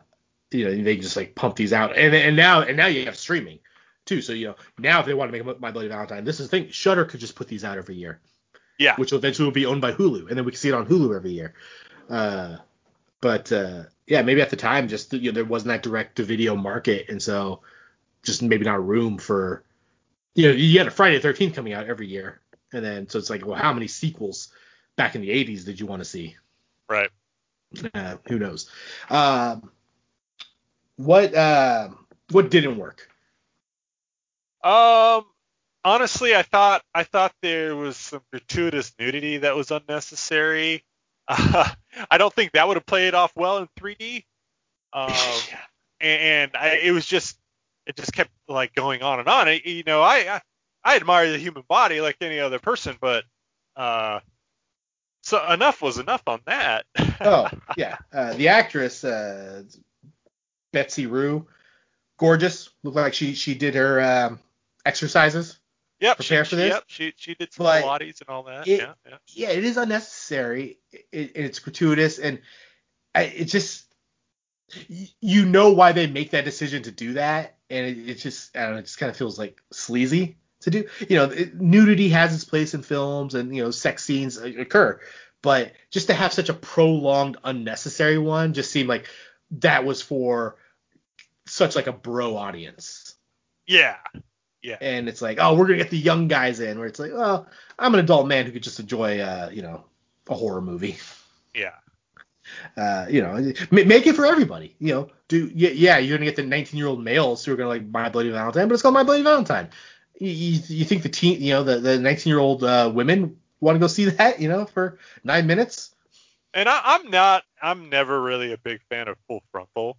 you know, they just like pump these out, and and now and now you have streaming too. So you know, now if they want to make a My Bloody Valentine, this is the thing. Shudder could just put these out every year, yeah which will eventually will be owned by Hulu, and then we can see it on Hulu every year. Uh, but uh, yeah, maybe at the time, just you know, there wasn't that direct to video market, and so just maybe not room for you know, you had a Friday the 13th coming out every year, and then so it's like, well, how many sequels back in the 80s did you want to see? right Uh, who knows? Um, what uh, what didn't work? Um, honestly, I thought I thought there was some gratuitous nudity that was unnecessary. Uh, I don't think that would have played off well in 3D. Um, and I, it was just it just kept like going on and on. I, you know, I, I I admire the human body like any other person, but uh, so enough was enough on that. oh yeah, uh, the actress uh, Betsy Rue, gorgeous. Looked like she she did her um, exercises. yep, prepare she, for this? Yep, she she did some But Pilates and all that. it- yeah, yeah. yeah, it is unnecessary. It, it's gratuitous, and it just you know why they make that decision to do that, and it, it just I don't know, it just kind of feels like sleazy to do. You know, it, nudity has its place in films, and you know, sex scenes occur, but just to have such a prolonged, unnecessary one just seemed like that was for such like a bro audience. Yeah. Yeah. And it's like, oh, we're gonna get the young guys in, where it's like, oh, I'm an adult man who could just enjoy, uh, you know, a horror movie. Yeah. Uh, you know, make it for everybody. You know, do yeah, yeah you're gonna get the 19 year old males who are gonna like My Bloody Valentine, but it's called My Bloody Valentine. You, you, think the teen, you know, the the 19 year old uh, women want to go see that, you know, for nine minutes? And I, I'm not. I'm never really a big fan of full frontal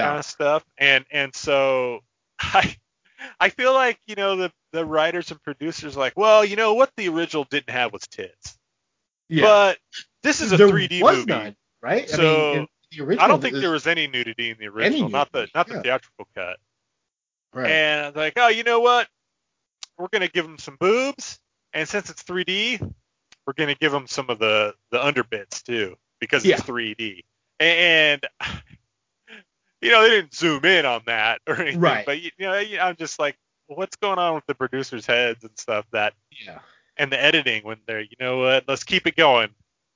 kind of stuff. And and so I I feel like you know the the writers and producers are like, well, you know what the original didn't have was tits, yeah. but this is a there 3D was movie. none, right? I So, mean, in the original, I don't think there was any nudity in the original, not the not the yeah. theatrical cut. Right. And like, oh, you know what? We're gonna give them some boobs, and since it's 3D, we're gonna give them some of the the underbits too because Yeah. it's 3D. And you know, they didn't zoom in on that or anything, Right. but you know, I'm just like, what's going on with the producers' heads and stuff that yeah. and the editing when they're, you know what, let's keep it going.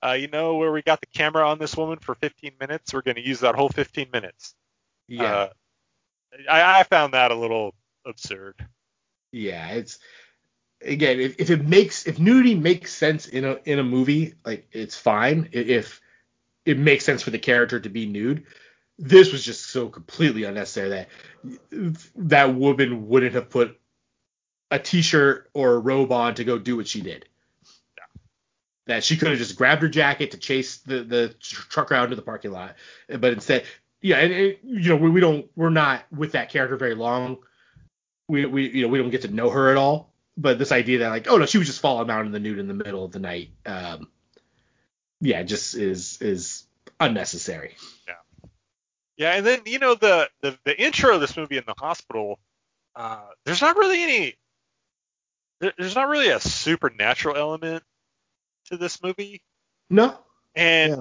Uh, you know where we got the camera on this woman for 15 minutes? We're going to use that whole 15 minutes. Yeah. Uh, I, I found that a little absurd. Yeah, it's again if, if it makes if nudity makes sense in a in a movie, like it's fine. If it makes sense for the character to be nude, this was just so completely unnecessary that that woman wouldn't have put a t-shirt or a robe on to go do what she did. That she could have just grabbed her jacket to chase the the tr- truck around to the parking lot, but instead, yeah, and, and you know we, we don't we're not with that character very long we we you know we don't get to know her at all. But this idea that like oh no she was just falling out in the nude in the middle of the night, um, yeah, just is is unnecessary. Yeah, yeah, and then you know the the, the intro of this movie in the hospital. Uh, there's not really any. There, there's not really a supernatural element to this movie, No, and Yeah.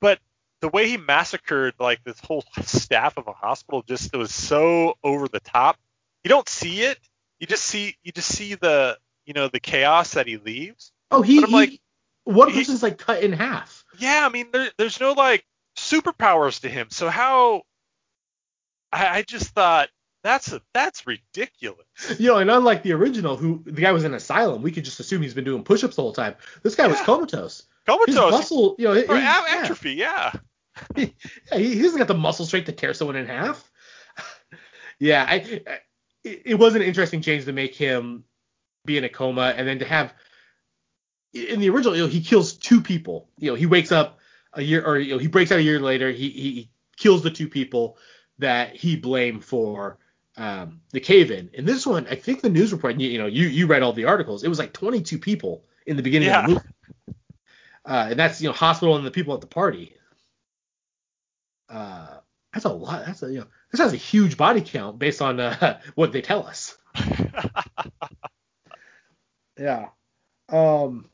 but the way he massacred like this whole staff of a hospital just was so over the top. You don't see it. You just see you just see the you know the chaos that he leaves. oh he, he like- one he- person's like cut in half. Yeah, I mean there, there's no like superpowers to him. So how? I, I just thought that's a, that's ridiculous. You know, and unlike the original, who the guy was in asylum, we could just assume he's been doing push-ups the whole time. This guy was Yeah. comatose. His Comatose muscle, you know, or a- yeah. atrophy, yeah. he, he doesn't got the muscle strength to tear someone in half. yeah, I, I it, was an interesting change to make him be in a coma and then to have in the original, you know, he kills two people. You know, he wakes up a year or you know, he breaks out a year later. He he kills the two people that he blamed for um, the cave in. In this one, I think the news report, you, you, know, you you read all the articles. It was like 22 people in the beginning yeah. of the movie, uh, and that's you know hospital and the people at the party. Uh, that's a lot. That's a you know this has a huge body count based on uh, what they tell us. yeah. Um.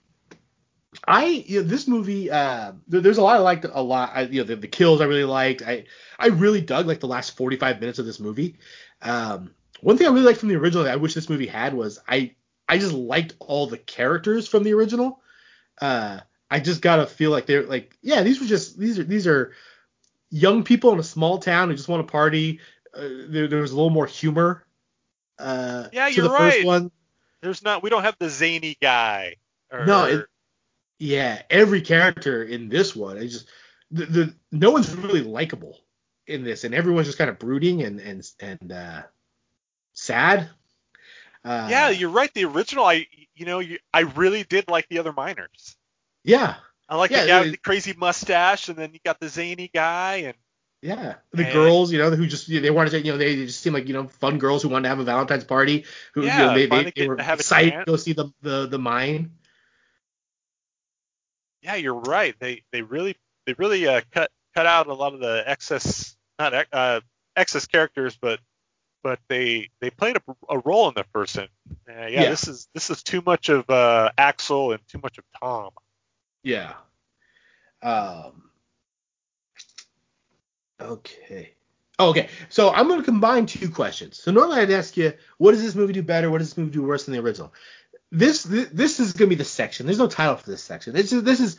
I you know, this movie uh, there, there's a lot I liked a lot I, you know the, the, kills I really liked I I really dug like the last 45 minutes of this movie um, one thing I really liked from the original that I wish this movie had was I I just liked all the characters from the original uh, I just gotta feel like they're like yeah these were just these are these are young people in a small town who just want to party uh, there, there was a little more humor uh, yeah you're right one. there's not we don't have the zany guy or, no it, yeah, every character in this one, it's just the, the no one's really likable in this, and everyone's just kind of brooding and and and uh, sad. Uh, yeah, you're right. The original, I you know, you, I really did like the other miners. Yeah. I like yeah, the guy with the crazy mustache, and then you got the zany guy, and yeah, the and, girls, you know, who just they wanted to, you know, they just seem like you know fun girls who wanted to have a Valentine's party, who yeah, you know, they, they, they were excited to go see the the the mine yeah, you're right. They they really they really uh, cut cut out a lot of the excess not uh, excess characters, but but they they played a, a role in the person. Uh, yeah, yeah, this is this is too much of uh, Axel and too much of Tom. Yeah. Um. Okay. Oh, okay. So I'm going to combine two questions. So normally I'd ask you, what does this movie do better? What does this movie do worse than the original? this this is gonna be the section. There's no title for this section. This is this is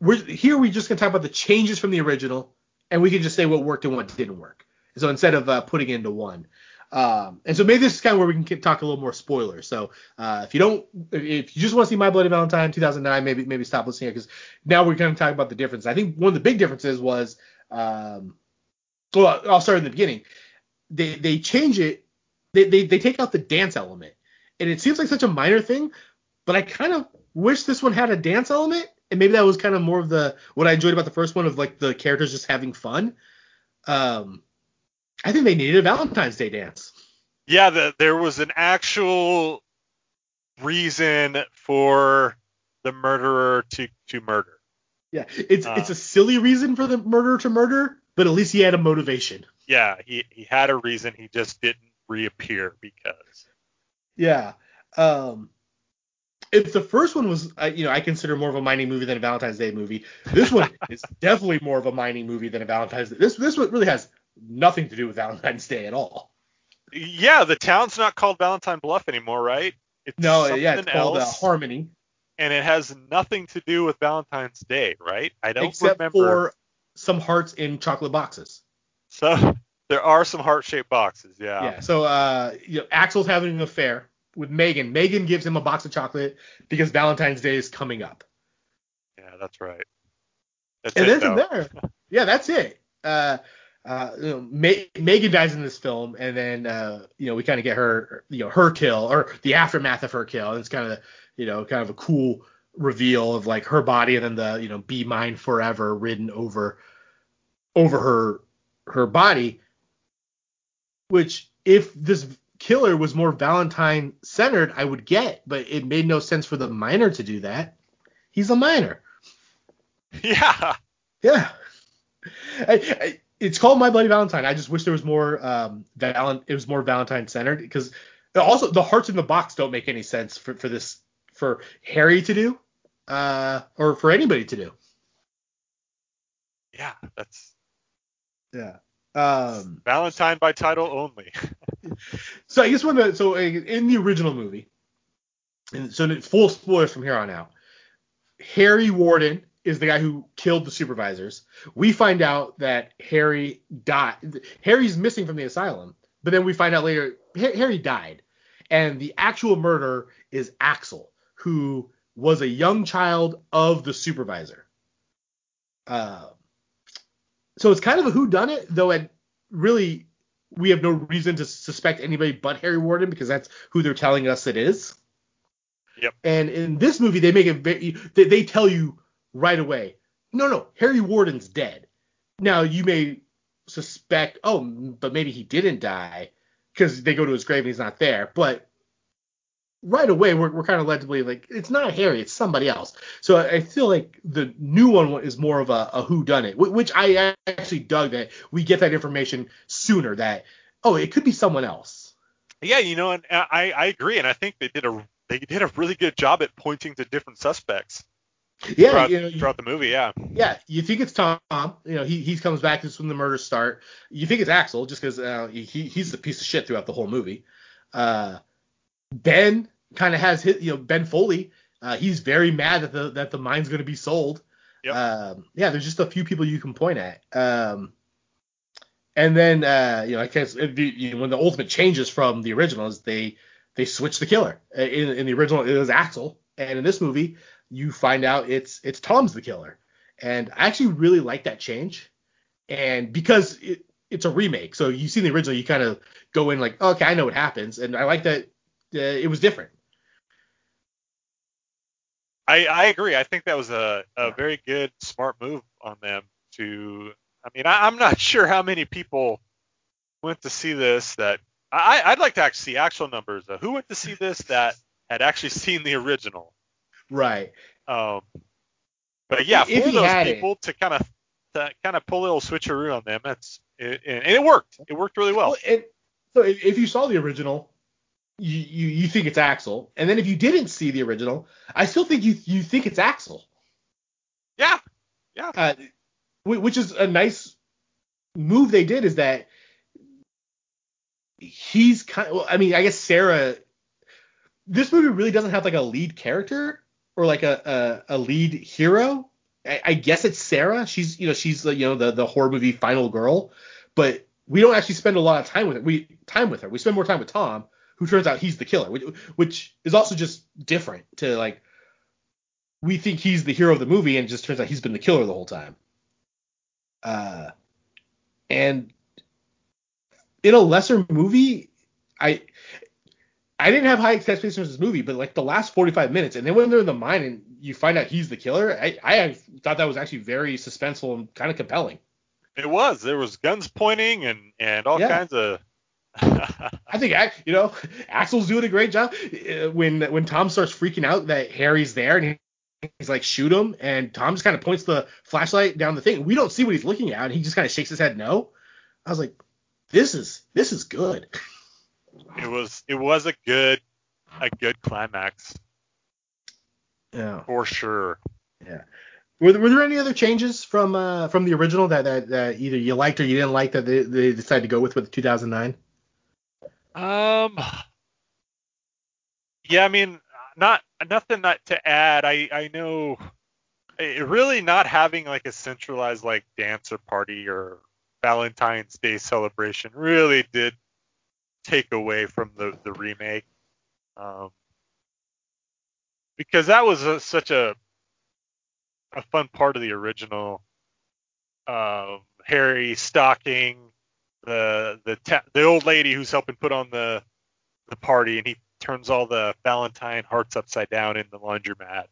we're here. We're just gonna talk about the changes from the original, and we can just say what worked and what didn't work. So instead of uh, putting into one. Um, and so maybe this is kind of where we can talk a little more spoilers. So uh, if you don't, if you just want to see My Bloody Valentine 2009, maybe maybe stop listening because now we're going to talk about the difference. I think one of the big differences was, um, well, I'll start in the beginning. They they change it. They, they they take out the dance element and it seems like such a minor thing, but I kind of wish this one had a dance element, and maybe that was kind of more of the what I enjoyed about the first one of like the characters just having fun. Um, I think they needed a Valentine's Day dance. Yeah, the, there was an actual reason for the murderer to to murder. Yeah, it's uh, it's a silly reason for the murderer to murder, but at least he had a motivation. Yeah, he he had a reason. He just didn't reappear because. Yeah. Um, if the first one was, uh, you know, I consider more of a mining movie than a Valentine's Day movie. This one is definitely more of a mining movie than a Valentine's Day. This this one really has nothing to do with Valentine's Day at all. Yeah, the town's not called Valentine Bluff anymore, right? It's no, yeah, it's called uh, Harmony. And it has nothing to do with Valentine's Day, right? I don't Except remember. for some hearts in chocolate boxes. So there are some heart-shaped boxes, yeah. Yeah. So uh, you know, Axel's having an affair with Megan. Megan gives him a box of chocolate because Valentine's Day is coming up. Yeah, that's right. That's and it, isn't there? yeah, that's it. Uh, uh, you know, Ma- Megan dies in this film, and then uh, you know we kind of get her, you know, her kill or the aftermath of her kill. And it's kind of, you know, kind of a cool reveal of like her body, and then the, you know, be mine forever written over, over her, her body. Which, if this killer was more Valentine centered, I would get, but it made no sense for the miner to do that. He's a miner. Yeah. Yeah. I, I, it's called My Bloody Valentine. I just wish there was more um Valent- it was more Valentine centered because also the hearts in the box don't make any sense for, for this for Harry to do uh or for anybody to do. Yeah, that's yeah. Um, Valentine by title only. so I guess of the so in the original movie, and so full spoilers from here on out. Harry Warden is the guy who killed the supervisors. We find out that Harry died. Harry's missing from the asylum, but then we find out later Harry died, and the actual murder is Axel, who was a young child of the supervisor. Uh, so it's kind of a who done it, though. And really we have no reason to suspect anybody but Harry Warden because that's who they're telling us it is. Yep. And in this movie, they make it very they, they tell you right away, no, no, Harry Warden's dead. Now you may suspect, oh, but maybe he didn't die because they go to his grave and he's not there. But right away, we're, we're kind of led to believe like it's not Harry, it's somebody else. So I feel like the new one is more of a, a who done it, which I actually dug that we get that information sooner. That oh, it could be someone else. Yeah, you know, and uh, I I agree, and I think they did a they did a really good job at pointing to different suspects. Yeah, throughout, you know, throughout the movie, yeah. Yeah, you think it's Tom. You know, he he comes back. This is when the murders start. You think it's Axel just because uh, he he's the piece of shit throughout the whole movie. Uh, Ben kind of has his, you know, Ben Foley. Uh, he's very mad that the that the mine's going to be sold. Yep. Um, yeah, there's just a few people you can point at. Um, and then uh, you know, I guess you know, when the ultimate changes from the original is they they switch the killer. Uh, in, in the original, it was Axel, and in this movie, you find out it's it's Tom's the killer. And I actually really like that change. And because it, it's a remake, so you see the original, you kind of go in like, okay, I know what happens, and I like that uh, it was different. I, I agree. I think that was a, a very good, smart move on them to. I mean, I, I'm not sure how many people went to see this that I, I'd like to actually see actual numbers. Of who went to see this that had actually seen the original? Right. Um, but yeah, If for those had it. people to kind of to kind of pull a little switcheroo on them, that's it, and it worked. It worked really well. Well, and so if, if you saw the original, you, you you think it's Axel, and then if you didn't see the original, I still think you you think it's Axel. Yeah, uh, which is a nice move they did is that he's kind of, well, I mean, I guess Sarah, this movie really doesn't have like a lead character or like a, a, a lead hero. I, I guess it's Sarah. She's, you know, she's the, you know, the, the horror movie final girl, but we don't actually spend a lot of time with her. We time with her. We spend more time with Tom, who turns out he's the killer, which, which is also just different to like, we think he's the hero of the movie and it just turns out he's been the killer the whole time. Uh, and in a lesser movie, I I didn't have high expectations for this movie, but like the last 45 minutes, and then when they're in the mine and you find out he's the killer, I I thought that was actually very suspenseful and kind of compelling. it was. There was guns pointing and and all Yeah. kinds of. I think you know Axel's doing a great job Uh, when when Tom starts freaking out that Harry's there and he's like shoot him and Tom just kind of points the flashlight down the thing. We don't see what he's looking at and he just kind of shakes his head no. I was like this is this is good. it was it was a good a good climax Yeah. for sure. Yeah. Were there, were there any other changes from uh, from the original that, that that either you liked or you didn't like that they, they decided to go with with 2009? Um. Yeah, I mean, not nothing not to add. I I know it really not having like a centralized like dance or party or Valentine's Day celebration really did take away from the the remake. Um, because that was a, such a a fun part of the original. Um, Harry stalking the the ta- the old lady who's helping put on the the party, and he turns all the Valentine hearts upside down in the laundromat.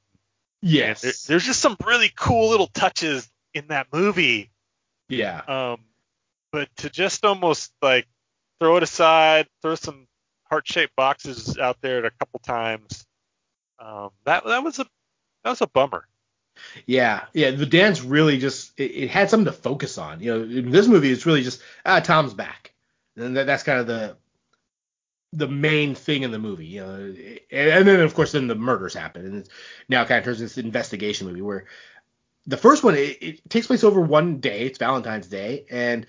And there, there's just some really cool little touches in that movie. yeah. Um, but to just almost like throw it aside, throw some heart-shaped boxes out there a couple times. Um, that that was a that was a bummer. Yeah, yeah. The dance really just it, it had something to focus on. You know, in this movie, it's really just ah, Tom's back, and that, that's kind of the the main thing in the movie. You know, and, and then of course then the murders happen, and now kind of turns into this investigation movie where the first one it, it takes place over one day. It's Valentine's Day, and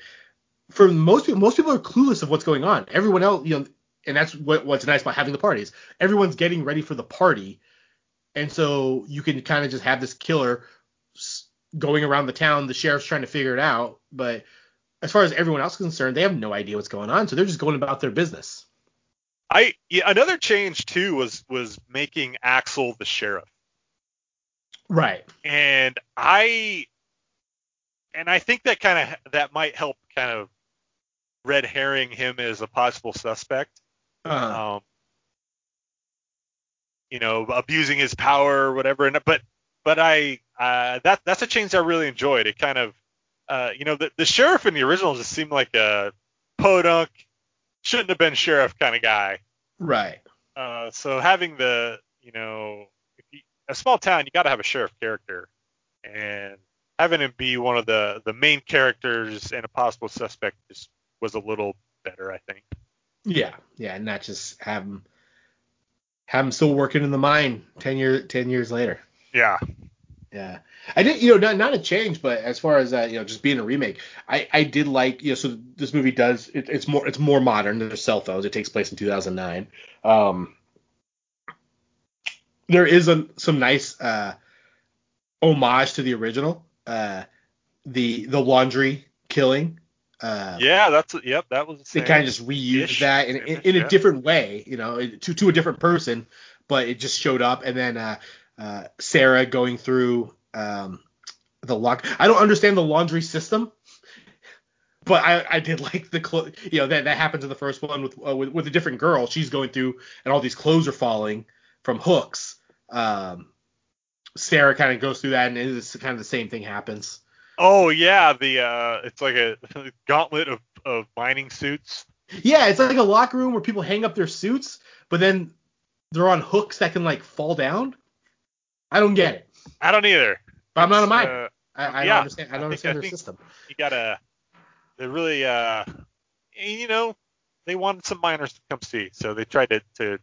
for most people, most people are clueless of what's going on. Everyone else, you know, and that's what what's nice about having the parties. Everyone's getting ready for the party and so you can kind of just have this killer going around the town. The sheriff's trying to figure it out, but as far as everyone else is concerned, they have no idea what's going on, so they're just going about their business. I yeah, another change too was was making Axel the sheriff. Right. and I and I think that kind of that might help kind of red herring him as a possible suspect. Uh, Um, you know, abusing his power or whatever. And but but I uh, that that's a change I really enjoyed. It kind of uh, you know the the sheriff in the original just seemed like a podunk, shouldn't have been sheriff kind of guy. right. Uh, so having the you know if you, a small town you got to have a sheriff character and having him be one of the the main characters and a possible suspect just was a little better I think. Yeah, yeah, and not just have him have him still working in the mine ten year ten years later. Yeah. Yeah, I did. You know, not not a change, but as far as uh, you know, just being a remake, I I did like you know. So this movie does it, it's more it's more modern. There's cell phones. It takes place in 2009. Um, there is a, some nice uh homage to the original. Uh, the the laundry killing. Uh, Yeah, that's yep, that was the they kind of just reused that in, in, in a yeah. different way, you know, to to a different person, but it just showed up, and then uh, uh, Sarah going through um, the lock. I don't understand the laundry system, but I, I did like the clo- you know that that happens in the first one with, uh, with with a different girl. She's going through, and all these clothes are falling from hooks. Um, Sarah kind of goes through that, and it's kind of the same thing happens. Oh yeah, the uh, it's like a gauntlet of, of mining suits. Yeah, it's like a locker room where people hang up their suits, but then they're on hooks that can like fall down. I don't get it. I don't either. But I'm not a miner. uh, I, I yeah, don't understand. I I don't think- understand I their system. you gotta. They really uh, you know, they wanted some miners to come see, so they tried to to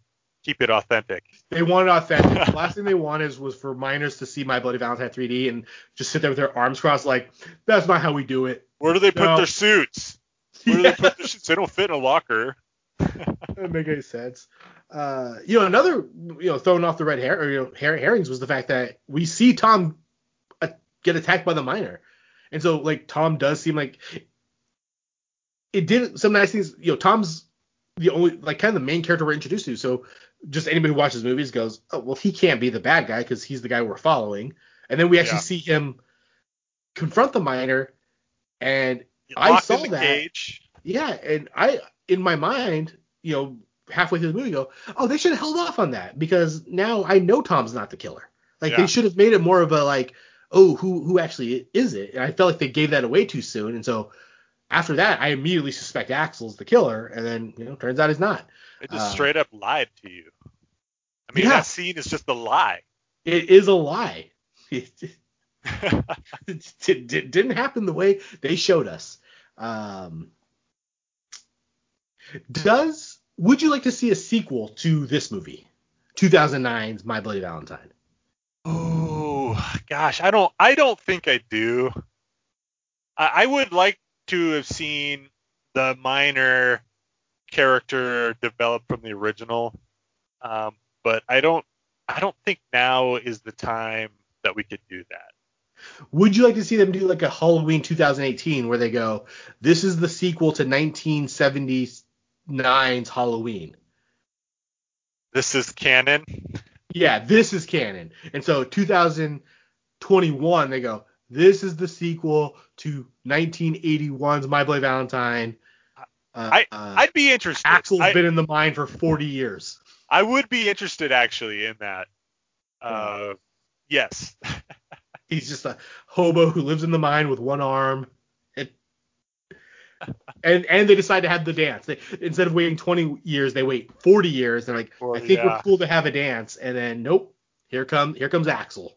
keep it authentic. They wanted authentic. the last thing they wanted was for miners to see My Bloody Valentine 3D and just sit there with their arms crossed, like that's not how we do it. Where do they put their suits? Where do they put their suits? They don't fit in a locker. Doesn't make any sense. Uh, you know, another you know throwing off the red hair or you know her- herrings was the fact that we see Tom uh, get attacked by the miner, and so like Tom does seem like it did some nice things. You know, Tom's the only like kind of the main character we're introduced to, so just anybody who watches movies goes, oh well, he can't be the bad guy because he's the guy we're following, and then we actually Yeah. see him confront the miner, and I saw that. cage. yeah, and I in my mind, you know, halfway through the movie, go, oh, they should have held off on that because now I know Tom's not the killer. Like Yeah. they should have made it more of a like, oh, who who actually is it? And I felt like they gave that away too soon, and so after that, I immediately suspect Axel's the killer, and then you know, turns out he's not. They just Uh, straight up lied to you. I mean, Yeah. that scene is just a lie. It is a lie. It, it, it didn't happen the way they showed us. Um, does would you like to see a sequel to this movie, 2009's My Bloody Valentine? Oh gosh, I don't I don't think I do. I, I would like to have seen the minor character develop from the original, um, but I don't I don't think now is the time that we could do that. Would you like to see them do like a Halloween 2018 where they go, this is the sequel to 1979's Halloween? This is canon. Yeah, this is canon. And so 2021, they go, this is the sequel to 1981's My Bloody Valentine. Uh, I uh, I'd be interested. Axel's I, been in the mine for 40 years. I would be interested actually in that. Uh, yes. He's just a hobo who lives in the mine with one arm. And and, and they decide to have the dance. They, instead of waiting 20 years, they wait 40 years. They're like, I think yeah. we're cool to have a dance. And then nope, here come here comes Axel.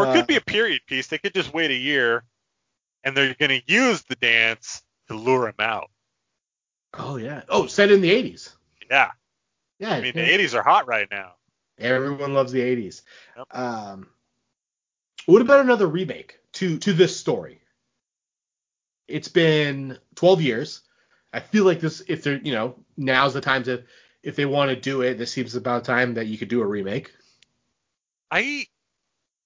Or it Uh, could be a period piece. They could just wait a year, and they're going to use the dance to lure him out. Oh yeah. Oh, set in the 80s. Yeah, Yeah. I mean yeah. the 80s are hot right now. Everyone loves the 80s. Yep. Um, what about another remake to to this story? It's been 12 years. I feel like this, if they're, you know, now's the time to, if they want to do it, this seems about time that you could do a remake. I,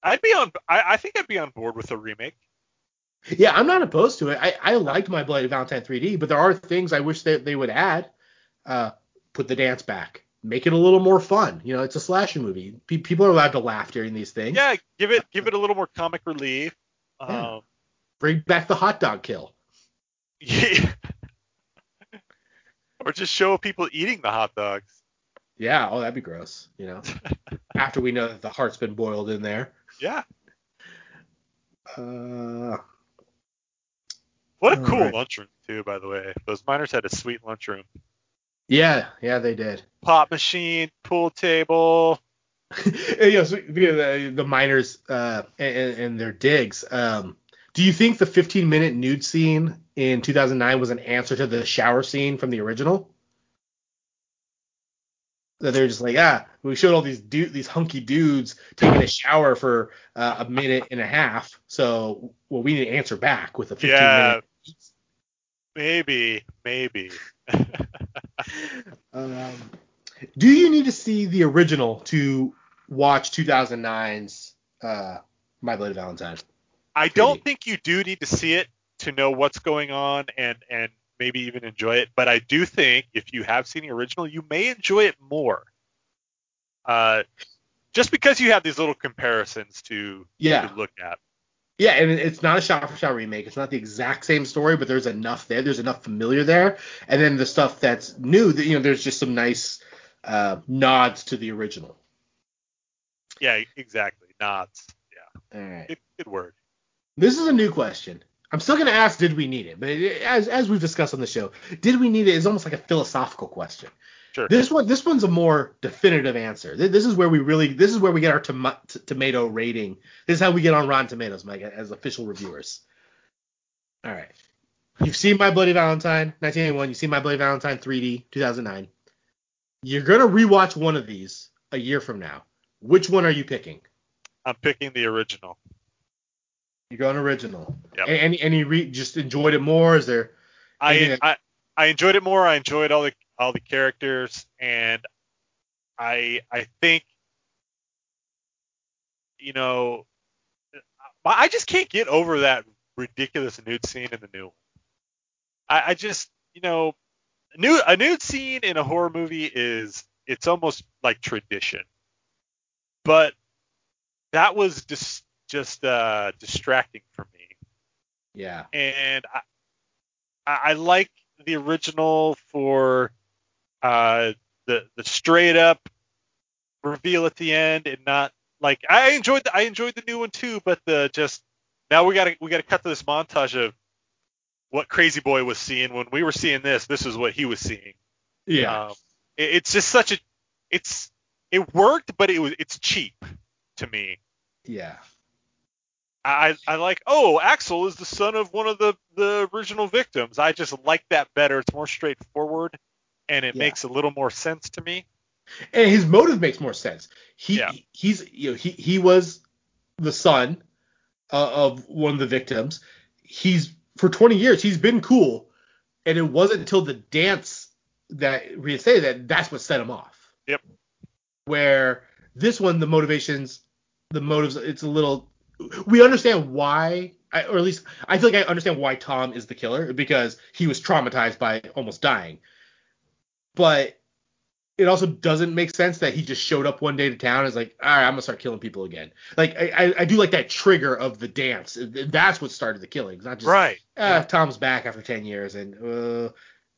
I'd be on. I, I think I'd be on board with a remake. Yeah, I'm not opposed to it. I, I liked my Bloody Valentine 3D, but there are things I wish that they would add. Uh, put the dance back. make it a little more fun. You know, it's a slasher movie. Pe- people are allowed to laugh during these things. Yeah, give it give it a little more comic relief. Yeah. Um, Bring back the hot dog kill. yeah. or just show people eating the hot dogs. Yeah, oh that'd be gross. You know, after we know that the heart's been boiled in there. Yeah. Uh, What a cool right. lunchroom too, by the way. Those miners had a sweet lunchroom. yeah, yeah, they did. Pop machine, pool table. yeah, so, the, the miners uh, and, and their digs. Um, do you think the 15 minute nude scene in 2009 was an answer to the shower scene from the original? That they're just like, ah, we showed all these du- these hunky dudes taking a shower for uh, a minute and a half, so well, we need to answer back with a 15 Yeah. minute. Maybe, maybe. Um, do you need to see the original to watch 2009's uh, My Bloody Valentine? I don't think you do need to see it to know what's going on and and maybe even enjoy it. But I do think if you have seen the original, you may enjoy it more. Uh, just because you have these little comparisons to, Yeah. to look at. Yeah, and it's not a shot for shot remake. It's not the exact same story, but there's enough there. There's enough familiar there, and then the stuff that's new. That you know, there's just some nice uh, nods to the original. Yeah, exactly. Nods. Yeah, All right. good, good word. This is a new question. I'm still gonna ask, did we need it? But it, as as we've discussed on the show, did we need it? Is almost like a philosophical question. Sure. This one, this one's a more definitive answer. This is where we really, this is where we get our toma- t- tomato rating. This is how we get on Rotten Tomatoes, Mike, as official reviewers. All right. You've seen My Bloody Valentine, 1981. You've seen My Bloody Valentine 3D, 2009. You're gonna rewatch one of these a year from now. Which one are you picking? I'm picking the original. You're going original. Yep. A- Any, any re- just enjoyed it more? Is there? I, uh, I I enjoyed it more. I enjoyed all the all the characters, and I I think you know I I just can't get over that ridiculous nude scene in the new one. I, I just you know nude a nude scene in a horror movie is it's almost like tradition, but that was just just uh, distracting for me Yeah. and I, I like the original for uh, the the straight up reveal at the end, and not like I enjoyed the, I enjoyed the new one too, but the just now we gotta we gotta cut to this montage of what Crazy Boy was seeing when we were seeing this. This is what he was seeing. Yeah. Um, it- it's just such a it's it worked, but it was it's cheap to me. yeah. I I like oh Axel is the son of one of the the original victims. I just like that better. It's more straightforward and it Yeah. makes a little more sense to me. and his motive makes more sense. He Yeah. he's you know he he was the son uh, of one of the victims. He's for 20 years he's been cool, and it wasn't until the dance that we say that that's what set him off. Yep. Where this one the motivations, the motives, it's a little. We understand why, I- or at least I feel like I understand why Tom is the killer because he was traumatized by almost dying. But it also doesn't make sense that he just showed up one day to town and is like, all right, I'm gonna start killing people again. Like I, I, I do like that trigger of the dance. That's what started the killings, not just Right. ah, Tom's back after 10 years and uh,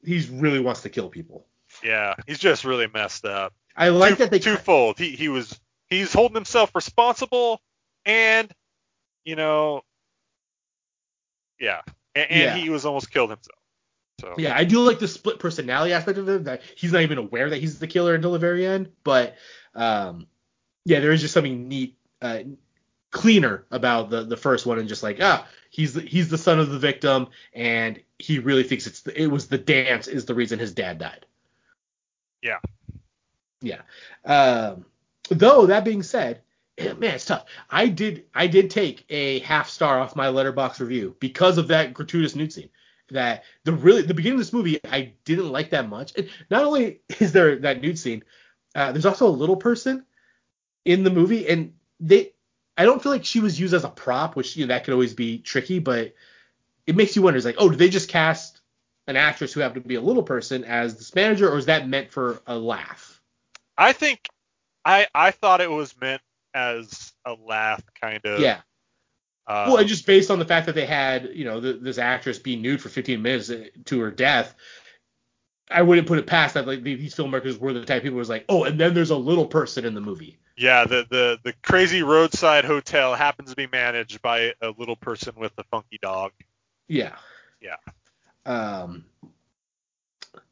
he really wants to kill people. Yeah. He's just really messed up. I like Two- that they twofold. He he was he's holding himself responsible and you know yeah. And, and Yeah. he was almost killed himself. So Yeah, I do like the split personality aspect of it. That he's not even aware that he's the killer until the very end. But um, yeah, there is just something neat, uh, cleaner about the the first one, and just like ah, he's the, he's the son of the victim, and he really thinks it's the, it was the dance is the reason his dad died. Yeah. Yeah. Um, though that being said, man, it's tough. I did I did take a half star off my Letterboxd review because of that gratuitous nude scene. That the really the beginning of this movie I didn't like that much. And not only is there that nude scene, uh, there's also a little person in the movie, and they I don't feel like she was used as a prop, which you know that could always be tricky, but it makes you wonder. It's like, oh, did they just cast an actress who happened to be a little person as this manager, or is that meant for a laugh? I think I I thought it was meant as a laugh kind of. Yeah. Uh, well, and just based on the fact that they had, you know, th this actress be nude for 15 minutes uh, to her death, I wouldn't put it past that like these filmmakers were the type of people who was like, oh, and then there's a little person in the movie. yeah, the the the crazy roadside hotel happens to be managed by a little person with a funky dog. Yeah. Yeah. Um.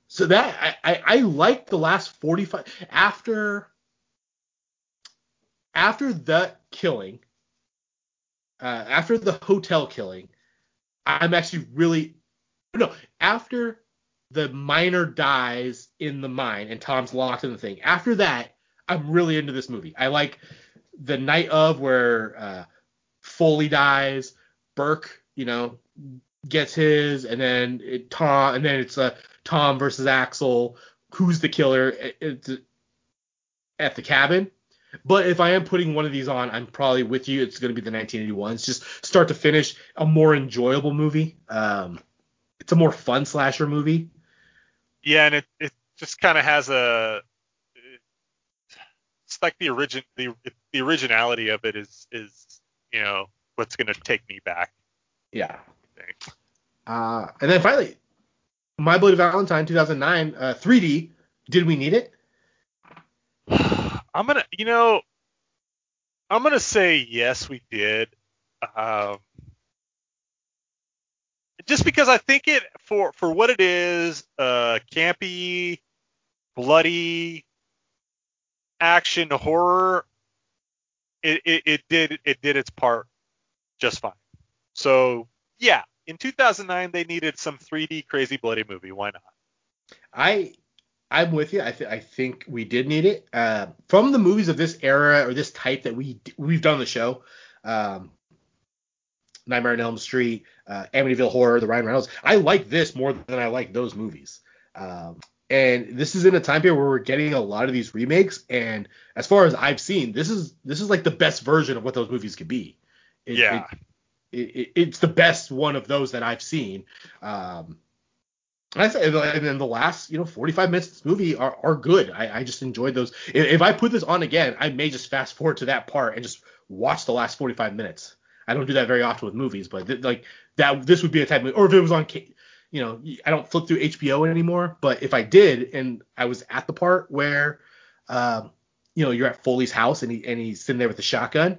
So that I I, I like the last 45 after after that killing, uh, after the hotel killing, I'm actually really no after the miner dies in the mine and Tom's locked in the thing. After that, I'm really into this movie. I like the night of where uh, Foley dies, Burke, you know, gets his, and then it, Tom, and then it's uh, Tom versus Axel. Who's the killer? It- at the cabin. But if I am putting one of these on, I'm probably with you. It's going to be the 1981. It's just start to finish a more enjoyable movie. Um, it's a more fun slasher movie. Yeah, and it it just kind of has a it's like the origin the the originality of it is is you know what's gonna take me back. Yeah. Uh, and then finally, My Bloody Valentine 2009 uh, 3D. Did we need it? I'm gonna you know I'm gonna say yes we did. Um, just because I think it for for what it is, uh, campy, bloody, action horror, it, it, it did it did its part just fine. So yeah, in 2009 they needed some 3D crazy bloody movie. Why not? I I'm with you. I, th- I think we did need it. Uh, from the movies of this era or this type that we we've done the show, um, Nightmare on Elm Street, uh, Amityville Horror, the Ryan Reynolds. I like this more than I like those movies. Um, and this is in a time period where we're getting a lot of these remakes. And as far as I've seen, this is this is like the best version of what those movies could be. It, yeah. It, it, it's the best one of those that I've seen. Um, and I and then the last, you know, 45 minutes of this movie are, are good. I, I just enjoyed those. If, if I put this on again, I may just fast forward to that part and just watch the last 45 minutes. I don't do that very often with movies, but th- like that, this would be a type of. Or if it was on, you know, I don't flip through HBO anymore. But if I did, and I was at the part where, um, you know, you're at Foley's house and he and he's sitting there with the shotgun,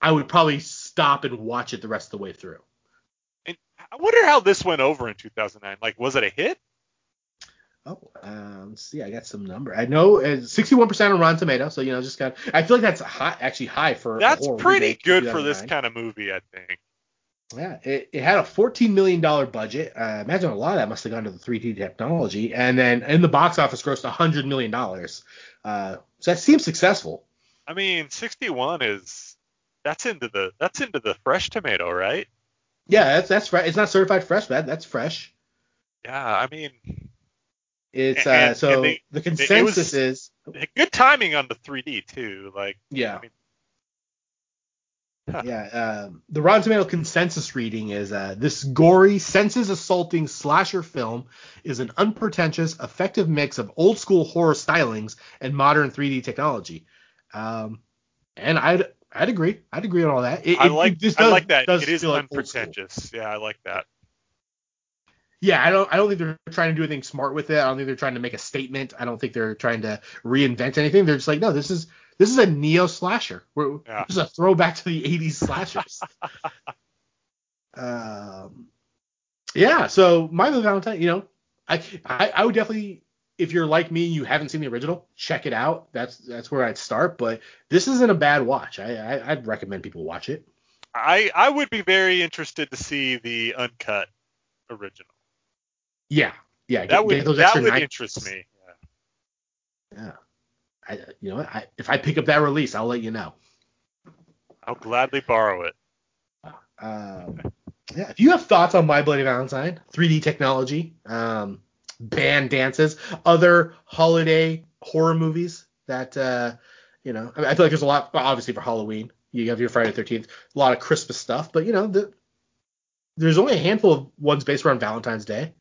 I would probably stop and watch it the rest of the way through. I wonder how this went over in 2009. Like, was it a hit? Oh, um, let's see. I got some number. I know it's 61% on Rotten Tomato, so you know, just kind of. I feel like that's high, actually high for. That's pretty good for this kind of movie, I think. Yeah, it, it had a 14 million dollar budget. Uh, imagine a lot of that must have gone to the 3D technology, and then in the box office grossed 100 million dollars. Uh, so that seems successful. I mean, 61 is that's into the that's into the fresh tomato, right? Yeah, that's that's right. It's not certified fresh, but that's fresh. Yeah, I mean, It's And- uh, so they- the consensus is good timing on the 3D too. Like, yeah. I mean, Huh. Yeah, um, the Rotten Tomato consensus reading is uh, this gory, senses assaulting slasher film is an unpretentious, effective mix of old school horror stylings and modern 3D technology. Um, and I'd I'd agree. I'd agree on all that. It, I like it I like that. It is feel like unpretentious. Yeah, I like that. Yeah, I don't I don't think they're trying to do anything smart with it. I don't think they're trying to make a statement. I don't think they're trying to reinvent anything. They're just like, no, this is this is a neo slasher. We're, Yeah. This is a throwback to the 80s slashers. um, yeah, so My Valentine, you know, I, I I would definitely if you're like me, and you haven't seen the original, check it out. That's that's where I'd start. But this isn't a bad watch. I, I I'd recommend people watch it. I I would be very interested to see the uncut original. Yeah, yeah. That get would those that would nine- interest me. Yeah. Yeah. I, you know, what? I, if I pick up that release, I'll let you know. I'll gladly borrow it. Um, yeah, if you have thoughts on My Bloody Valentine, 3D technology, um, band dances, other holiday horror movies that uh, you know, I, mean, I feel like there's a lot. Obviously for Halloween, you have your Friday the 13th, a lot of Christmas stuff, but you know, the, there's only a handful of ones based around Valentine's Day.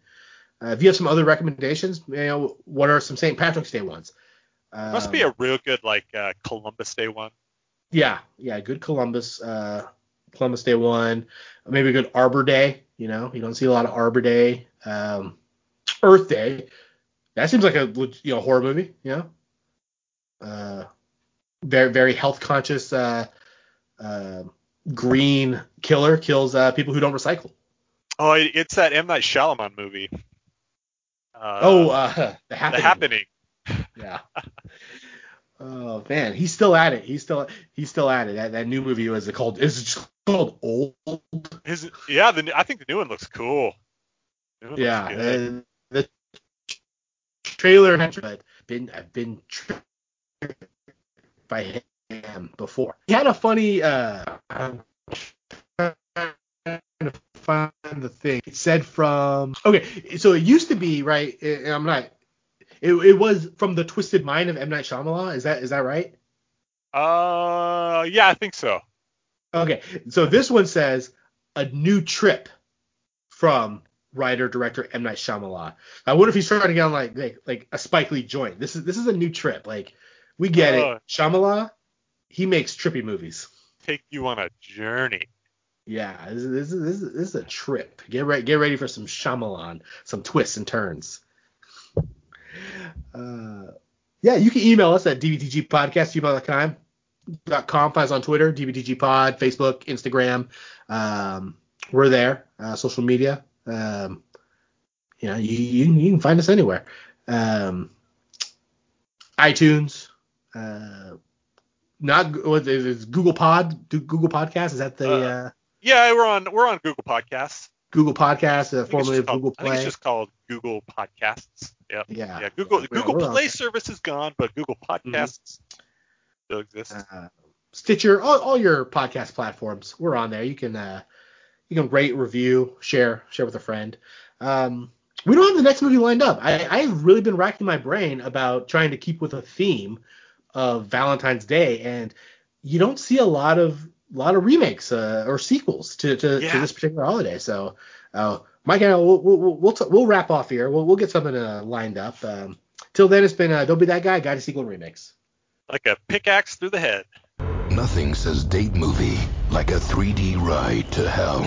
Uh, if you have some other recommendations, you know, what are some St. Patrick's Day ones? Must be Um, a real good like uh, Columbus Day one. yeah, yeah, good Columbus uh, Columbus Day one, maybe a good Arbor Day. You know, you don't see a lot of Arbor Day. Um, Earth Day, that seems like a you know horror movie. You know, uh, very very health conscious uh, uh, green killer kills uh, people who don't recycle. Oh, it's that M Night Shyamalan movie. Uh, oh, uh, the The happening. Happening. Yeah. Oh man, he's still at it. He's still he's still at it. That, that new movie was it called? Is it just called Old? His, yeah, the, I think the new one looks cool. One looks Yeah. good. Trailer has been I've been tricked by him before. He had a funny. Uh, I'm trying to find the thing. It said from. Okay, so it used to be right. I'm not. It, it was from the Twisted Mind of M Night Shyamalan. Is that is that right? Uh, yeah, I think so. Okay, so this one says a new trip from writer director M Night Shyamalan. I wonder if he's trying to get on like like, like a Spike Lee joint. This is this is a new trip. Like we get Oh. it. Shyamalan, he makes trippy movies. Take you on a journey. Yeah, this is this is, this is, a trip. Get ready get ready for some Shyamalan, some twists and turns. Uh, yeah, you can email us at dvtgpodcast@gmail.com. Dot com. Find us on Twitter, dvtgpod, Facebook, Instagram. Um, we're there. Uh, social media. Um, you know, you, you, you can find us anywhere. Um, iTunes. Uh, not what is Google Pod? Do Google Podcast? Is that the Uh, uh, Yeah, we're on we're on Google Podcasts. Google Podcast, uh, I think, it's formerly of called, Google I think it's just called Google Podcasts. Yep. Yeah. Yeah, Google Yeah, Google Play service is gone, but Google Mm-hmm. Podcasts still exists. uh, Stitcher, all, all your podcast platforms. We're on there. You can uh, you can rate, review, share, share with a friend. Um, we don't have the next movie lined up. I, I've really been racking my brain about trying to keep with a theme of Valentine's Day, and you don't see a lot of lot of remakes uh, or sequels to to, to this particular holiday. So, uh, Mike and I, we'll we'll we'll, we'll, t- we'll wrap off here. We'll we'll get something uh, lined up. Um, till then, it's been uh, don't be that guy. Guide to sequel and remakes. Like a pickaxe through the head. Nothing says date movie like a 3D ride to hell.